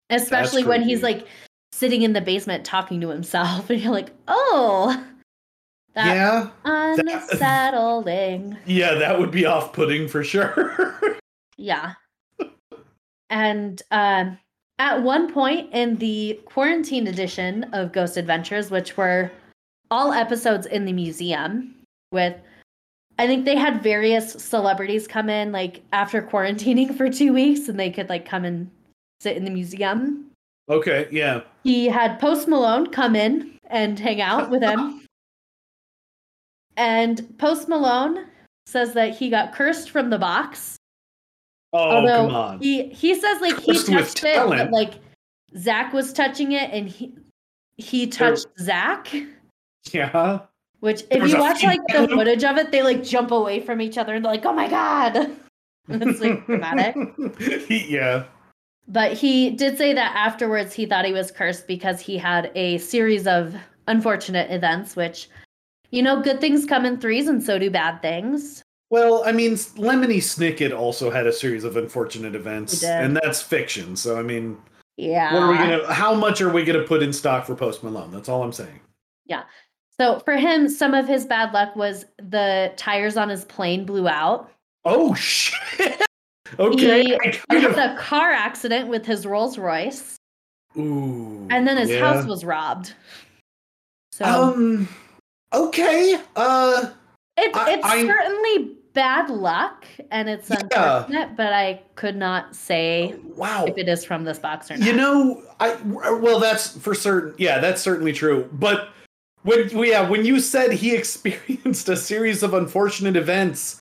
Especially when he's like sitting in the basement talking to himself, and you're like, oh, that's yeah. unsettling. Yeah, that would be off putting for sure. Yeah. And um, at one point in the quarantine edition of Ghost Adventures, which were all episodes in the museum, with I think they had various celebrities come in like after quarantining for two weeks and they could like come and sit in the museum. okay, yeah. He had Post Malone come in and hang out with him. And Post Malone says that he got cursed from the box. Oh, Although come on. he he says like he Cursed with touched it, but like Zak was touching it and he he touched Zak. yeah. Which if was you watch like the footage of it, they like jump away from each other and they're like, oh my god. it's like dramatic. yeah. But he did say that afterwards he thought he was cursed because he had a series of unfortunate events, which you know, good things come in threes and so do bad things. Well, I mean, Lemony Snicket also had a series of unfortunate events, and that's fiction. So, I mean, Yeah. what are we gonna? How much are we gonna put in stock for Post Malone? That's all I'm saying. So for him, some of his bad luck was the tires on his plane blew out. Oh shit. okay. He- had a car accident with his Rolls Royce, Ooh. and then his yeah. house was robbed. So Um. Okay. Uh. it's I- it's I- certainly bad luck, and it's Yeah. unfortunate. But I could not say Wow. if it is from this box or not. You know, I well, that's for certain. Yeah, that's certainly true. But when yeah, when you said he experienced a series of unfortunate events,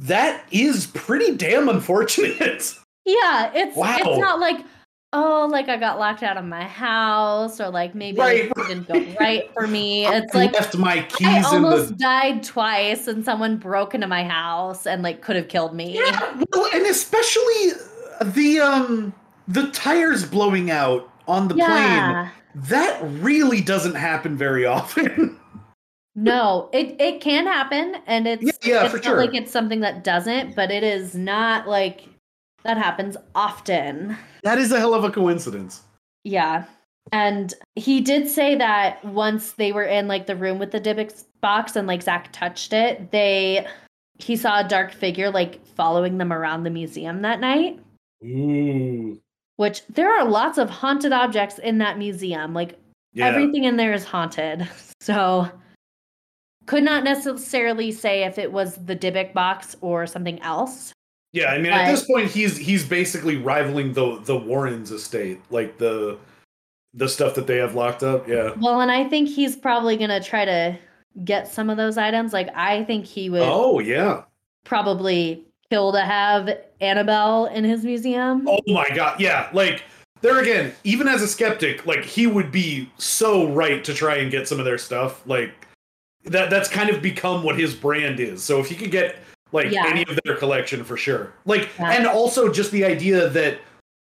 that is pretty damn unfortunate. yeah, it's Wow. it's not like oh, like I got locked out of my house, or like maybe Right, like, didn't go right for me. It's I like left my I keys in almost the. died twice, and someone broke into my house and like could have killed me. Yeah, well, and especially the um the tires blowing out on the plane. Yeah. That really doesn't happen very often. No, it it can happen, and it's Yeah, yeah, it's for not sure. like it's something that doesn't, but it is not like that happens often. that is a hell of a coincidence. Yeah. And he did say that once they were in like the room with the Dybbuk box and like Zak touched it, they he saw a dark figure like following them around the museum that night. Ooh. Which there are lots of haunted objects in that museum. Like Yeah. everything in there is haunted. So could not necessarily say if it was the Dybbuk box or something else. Yeah, I mean, at this point, he's he's basically rivaling the the Warrens' estate, like the the stuff that they have locked up. Yeah. Well, and I think he's probably gonna try to get some of those items. Like I think he would Oh yeah. probably kill to have Annabelle in his museum. Oh my god. Yeah. Like there again, even as a skeptic, like he would be so right to try and get some of their stuff. Like that that's kind of become what his brand is. So if he could get like Yeah. any of their collection for sure. Like Yeah. and also just the idea that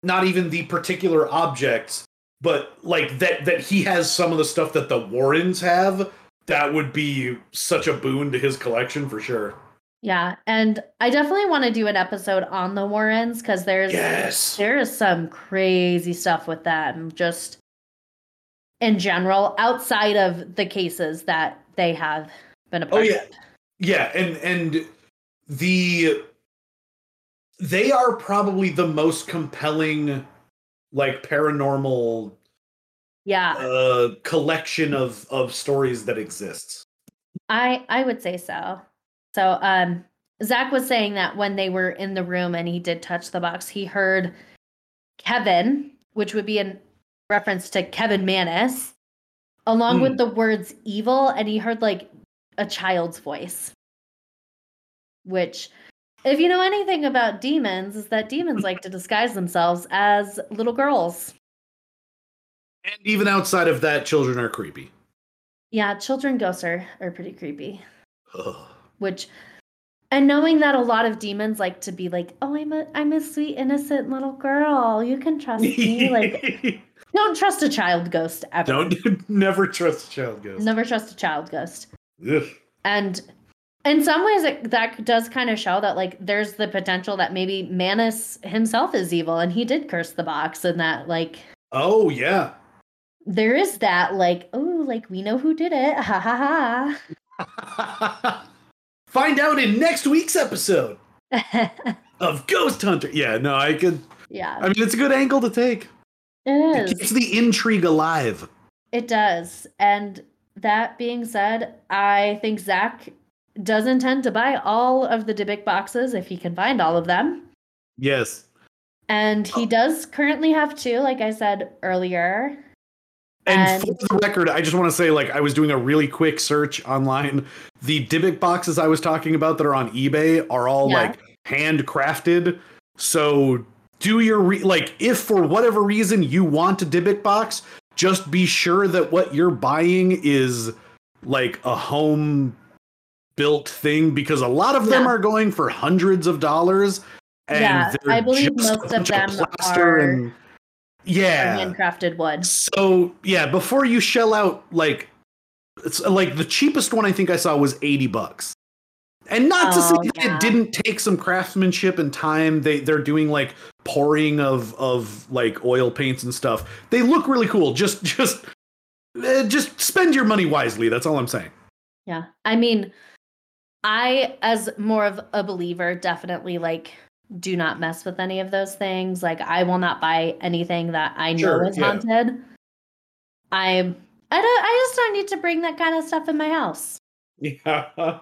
not even the particular objects, but like that that he has some of the stuff that the Warrens have, that would be such a boon to his collection for sure. Yeah, and I definitely want to do an episode on the Warrens because there's Yes. there is some crazy stuff with them just in general outside of the cases that they have been a Oh part yeah. of. Yeah, and and the they are probably the most compelling like paranormal Yeah, uh collection of of stories that exists. I I would say so. So um Zak was saying that when they were in the room and he did touch the box, he heard Kevin, which would be in reference to Kevin Mannis, along Hmm. with the words evil, and he heard like a child's voice. Which, if you know anything about demons, is that demons like to disguise themselves as little girls. And even outside of that, children are creepy. Yeah, children ghosts are, are pretty creepy. Ugh. Which and knowing that a lot of demons like to be like oh i'm a i'm a sweet innocent little girl you can trust me like don't trust a child ghost ever Don't never trust a child ghost. never trust a child ghost Ugh. and in some ways it, that does kind of show that like there's the potential that maybe mannis himself is evil and he did curse the box and that like Oh yeah. there is that like oh like we know who did it Ha ha ha Find out in next week's episode of Ghost Hunter. Yeah, no, I could. yeah I mean, it's a good angle to take. it It is keeps the intrigue alive. It does. And that being said, I think Zak does intend to buy all of the Dybbuk boxes if he can find all of them. Yes. And he uh, does currently have two, like I said earlier. And, And- for the record, I just want to say, like, I was doing a really quick search online. The Dybbuk boxes I was talking about that are on eBay are all Yeah. like handcrafted. So do your re- like, if for whatever reason you want a Dybbuk box, just be sure that what you're buying is like a home built thing because a lot of them Yeah. are going for hundreds of dollars. And Yeah, I believe most of them are- and yeah. Handcrafted wood. So yeah, before you shell out like it's like the cheapest one I think I saw was 80 bucks. And not to say Oh, that yeah. it didn't take some craftsmanship and time. They they're doing like pouring of of like oil paints and stuff. They look really cool. Just just uh, just spend your money wisely. That's all I'm saying. Yeah. I mean, I, as more of a believer, definitely like do not mess with any of those things. Like, I will not buy anything that I know Sure, is yeah. haunted. I, I don't, I just don't need to bring that kind of stuff in my house. Yeah.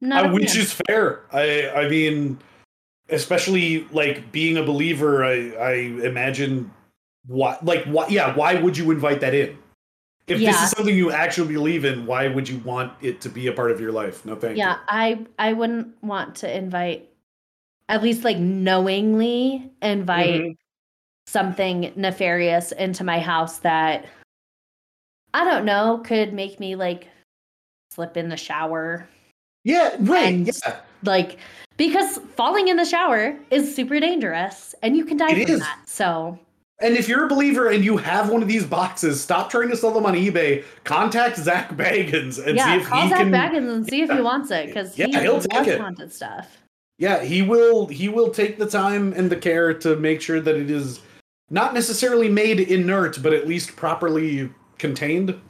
Not Uh, which is fair. I I mean, especially like being a believer, I I imagine why like why yeah why would you invite that in? If this is something you actually believe in, why would you want it to be a part of your life? No, thank you yeah, I, I wouldn't want to invite, at least like knowingly invite Mhm. something nefarious into my house that I don't know could make me like slip in the shower. Yeah, right. And- yeah. Like because falling in the shower is super dangerous and you can die It from is. that. So And if you're a believer and you have one of these boxes, stop trying to sell them on eBay. Contact Zak Bagans and see yeah, if call he Zak can. Bagans and see if he wants it because Yeah, he he'll take it. haunted stuff. Yeah, he will. He will take the time and the care to make sure that it is not necessarily made inert, but at least properly contained.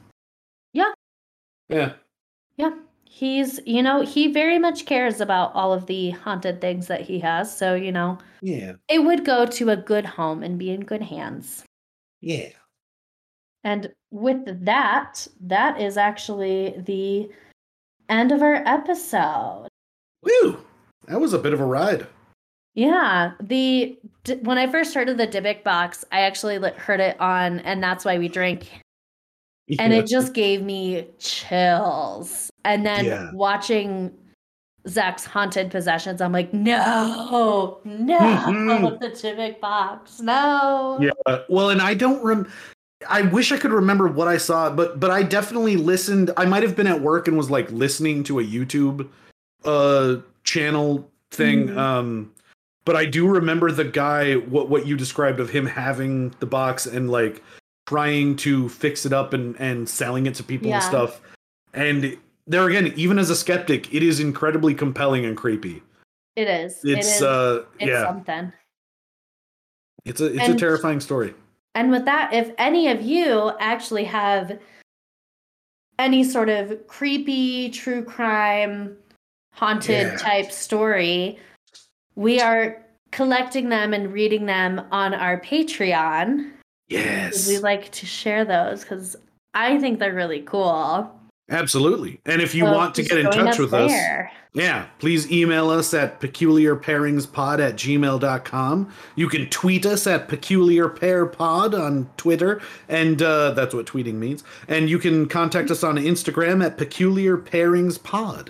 Yeah. Yeah. Yeah. He's, you know, he very much cares about all of the haunted things that he has. So, you know, Yeah. it would go to a good home and be in good hands. Yeah. And with that, that is actually the end of our episode. Woo! That was a bit of a ride. Yeah, the when I first heard of the Dybbuk box, I actually heard it on, and that's why we drink, and Yeah. it just gave me chills. And then Yeah. watching Zak's haunted possessions, I'm like, no, no, Mhm. the Dybbuk box, no. Yeah. Well, and I don't rem. I wish I could remember what I saw, but but I definitely listened. I might have been at work and was like listening to a YouTube uh channel thing. Mhm. Um but I do remember the guy what what you described of him having the box and like trying to fix it up and and selling it to people Yeah. and stuff. And there again, even as a skeptic, it is incredibly compelling and creepy. It is. it It's uh it's yeah, something. it's a it's and- a terrifying story. And with that, if any of you actually have any sort of creepy true crime haunted Yeah. type story, we are collecting them and reading them on our Patreon. Yes. We like to share those because I think they're really cool. Absolutely. And if you So want to get in touch with us, yeah, please email us at peculiarpairingspod at gmail.com. You can tweet us at peculiarpairpod on Twitter, and uh, that's what tweeting means. And you can contact us on Instagram at peculiarpairingspod.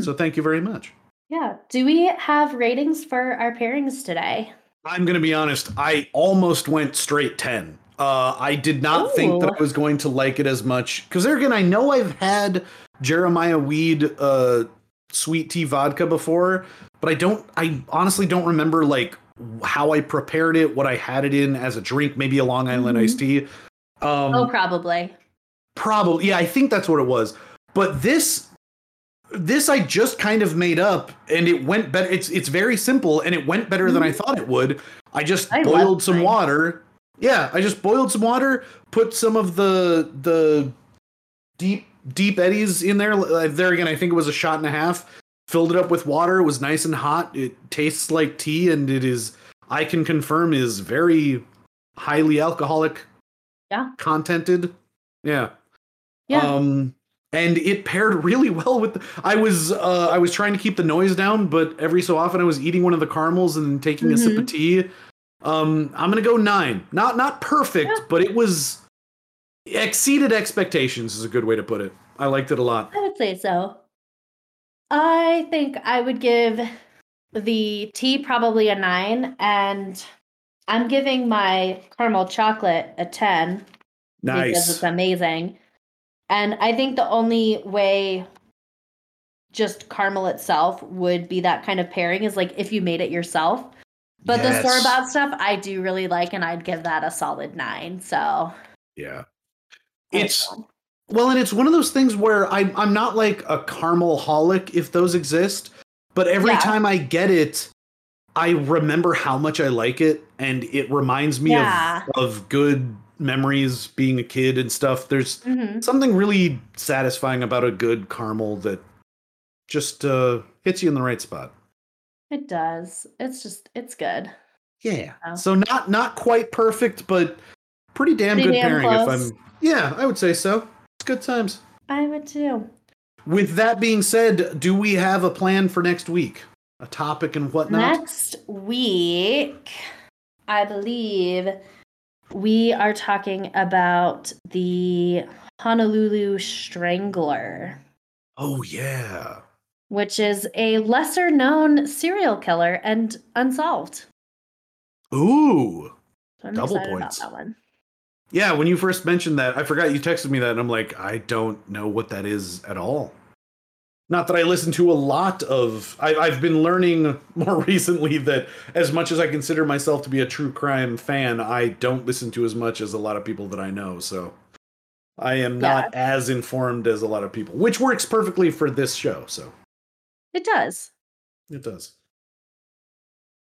So thank you very much. yeah. Do we have ratings for our pairings today? I'm going to be honest, I almost went straight 10. Uh, I did not think that I was going to like it as much. Because there again, I know I've had Jeremiah Weed uh, sweet tea vodka before, but I don't, I honestly don't remember like how I prepared it, what I had it in as a drink, maybe a Long Island Mhm. iced tea. Um, oh, probably. Probably, yeah, I think that's what it was. But this, this I just kind of made up, and it went better. It's it's very simple, and it went better than I thought it would. I just I boiled some water. Yeah, I just boiled some water, put some of the the deep deep eddies in there. Uh, There again, I think it was a shot and a half. Filled it up with water. It was nice and hot. It tastes like tea, and it is. I can confirm is very highly alcoholic. Yeah. Contented. Yeah. Yeah. Um, and it paired really well with. The, I was uh, I was trying to keep the noise down, but every so often I was eating one of the caramels and taking a sip of tea. Um, I'm gonna go nine. Not not perfect, Yeah. but it was exceeded expectations. Is a good way to put it. I liked it a lot. I would say so. I think I would give the tea probably a nine, and I'm giving my caramel chocolate a 10 because it's amazing. And I think the only way just caramel itself would be that kind of pairing is like if you made it yourself. But the Yes. store bought stuff I do really like, and I'd give that a solid nine. So Yeah. It's. Well, and it's one of those things where I'm I'm not like a caramel holic if those exist, but every Yeah. time I get it, I remember how much I like it, and it reminds me Yeah. of of good memories being a kid and stuff. There's Mhm. something really satisfying about a good caramel that just uh, hits you in the right spot. it does. It's just it's good. Yeah. Oh. So not not quite perfect, but pretty damn Pretty good damn pairing. close. If I'm yeah, I would say so. It's good times. I would too. With that being said, do we have a plan for next week? A topic and whatnot? Next week, I believe we are talking about the Honolulu Strangler, Oh yeah. which is a lesser known serial killer and unsolved. Ooh. So Double points. that one. Yeah, when you first mentioned that, I forgot you texted me that and I'm like, I don't know what that is at all. Not that I listen to a lot of I, I've been learning more recently that as much as I consider myself to be a true crime fan, I don't listen to as much as a lot of people that I know. So I am not as informed as a lot of people, which works perfectly for this show. So It does. It does.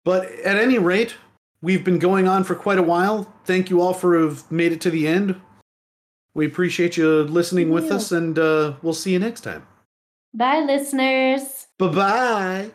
But at any rate, we've been going on for quite a while. Thank you all for have made it to the end. We appreciate you listening with Yeah. us, and uh, we'll see you next time. Bye, listeners. Bye bye.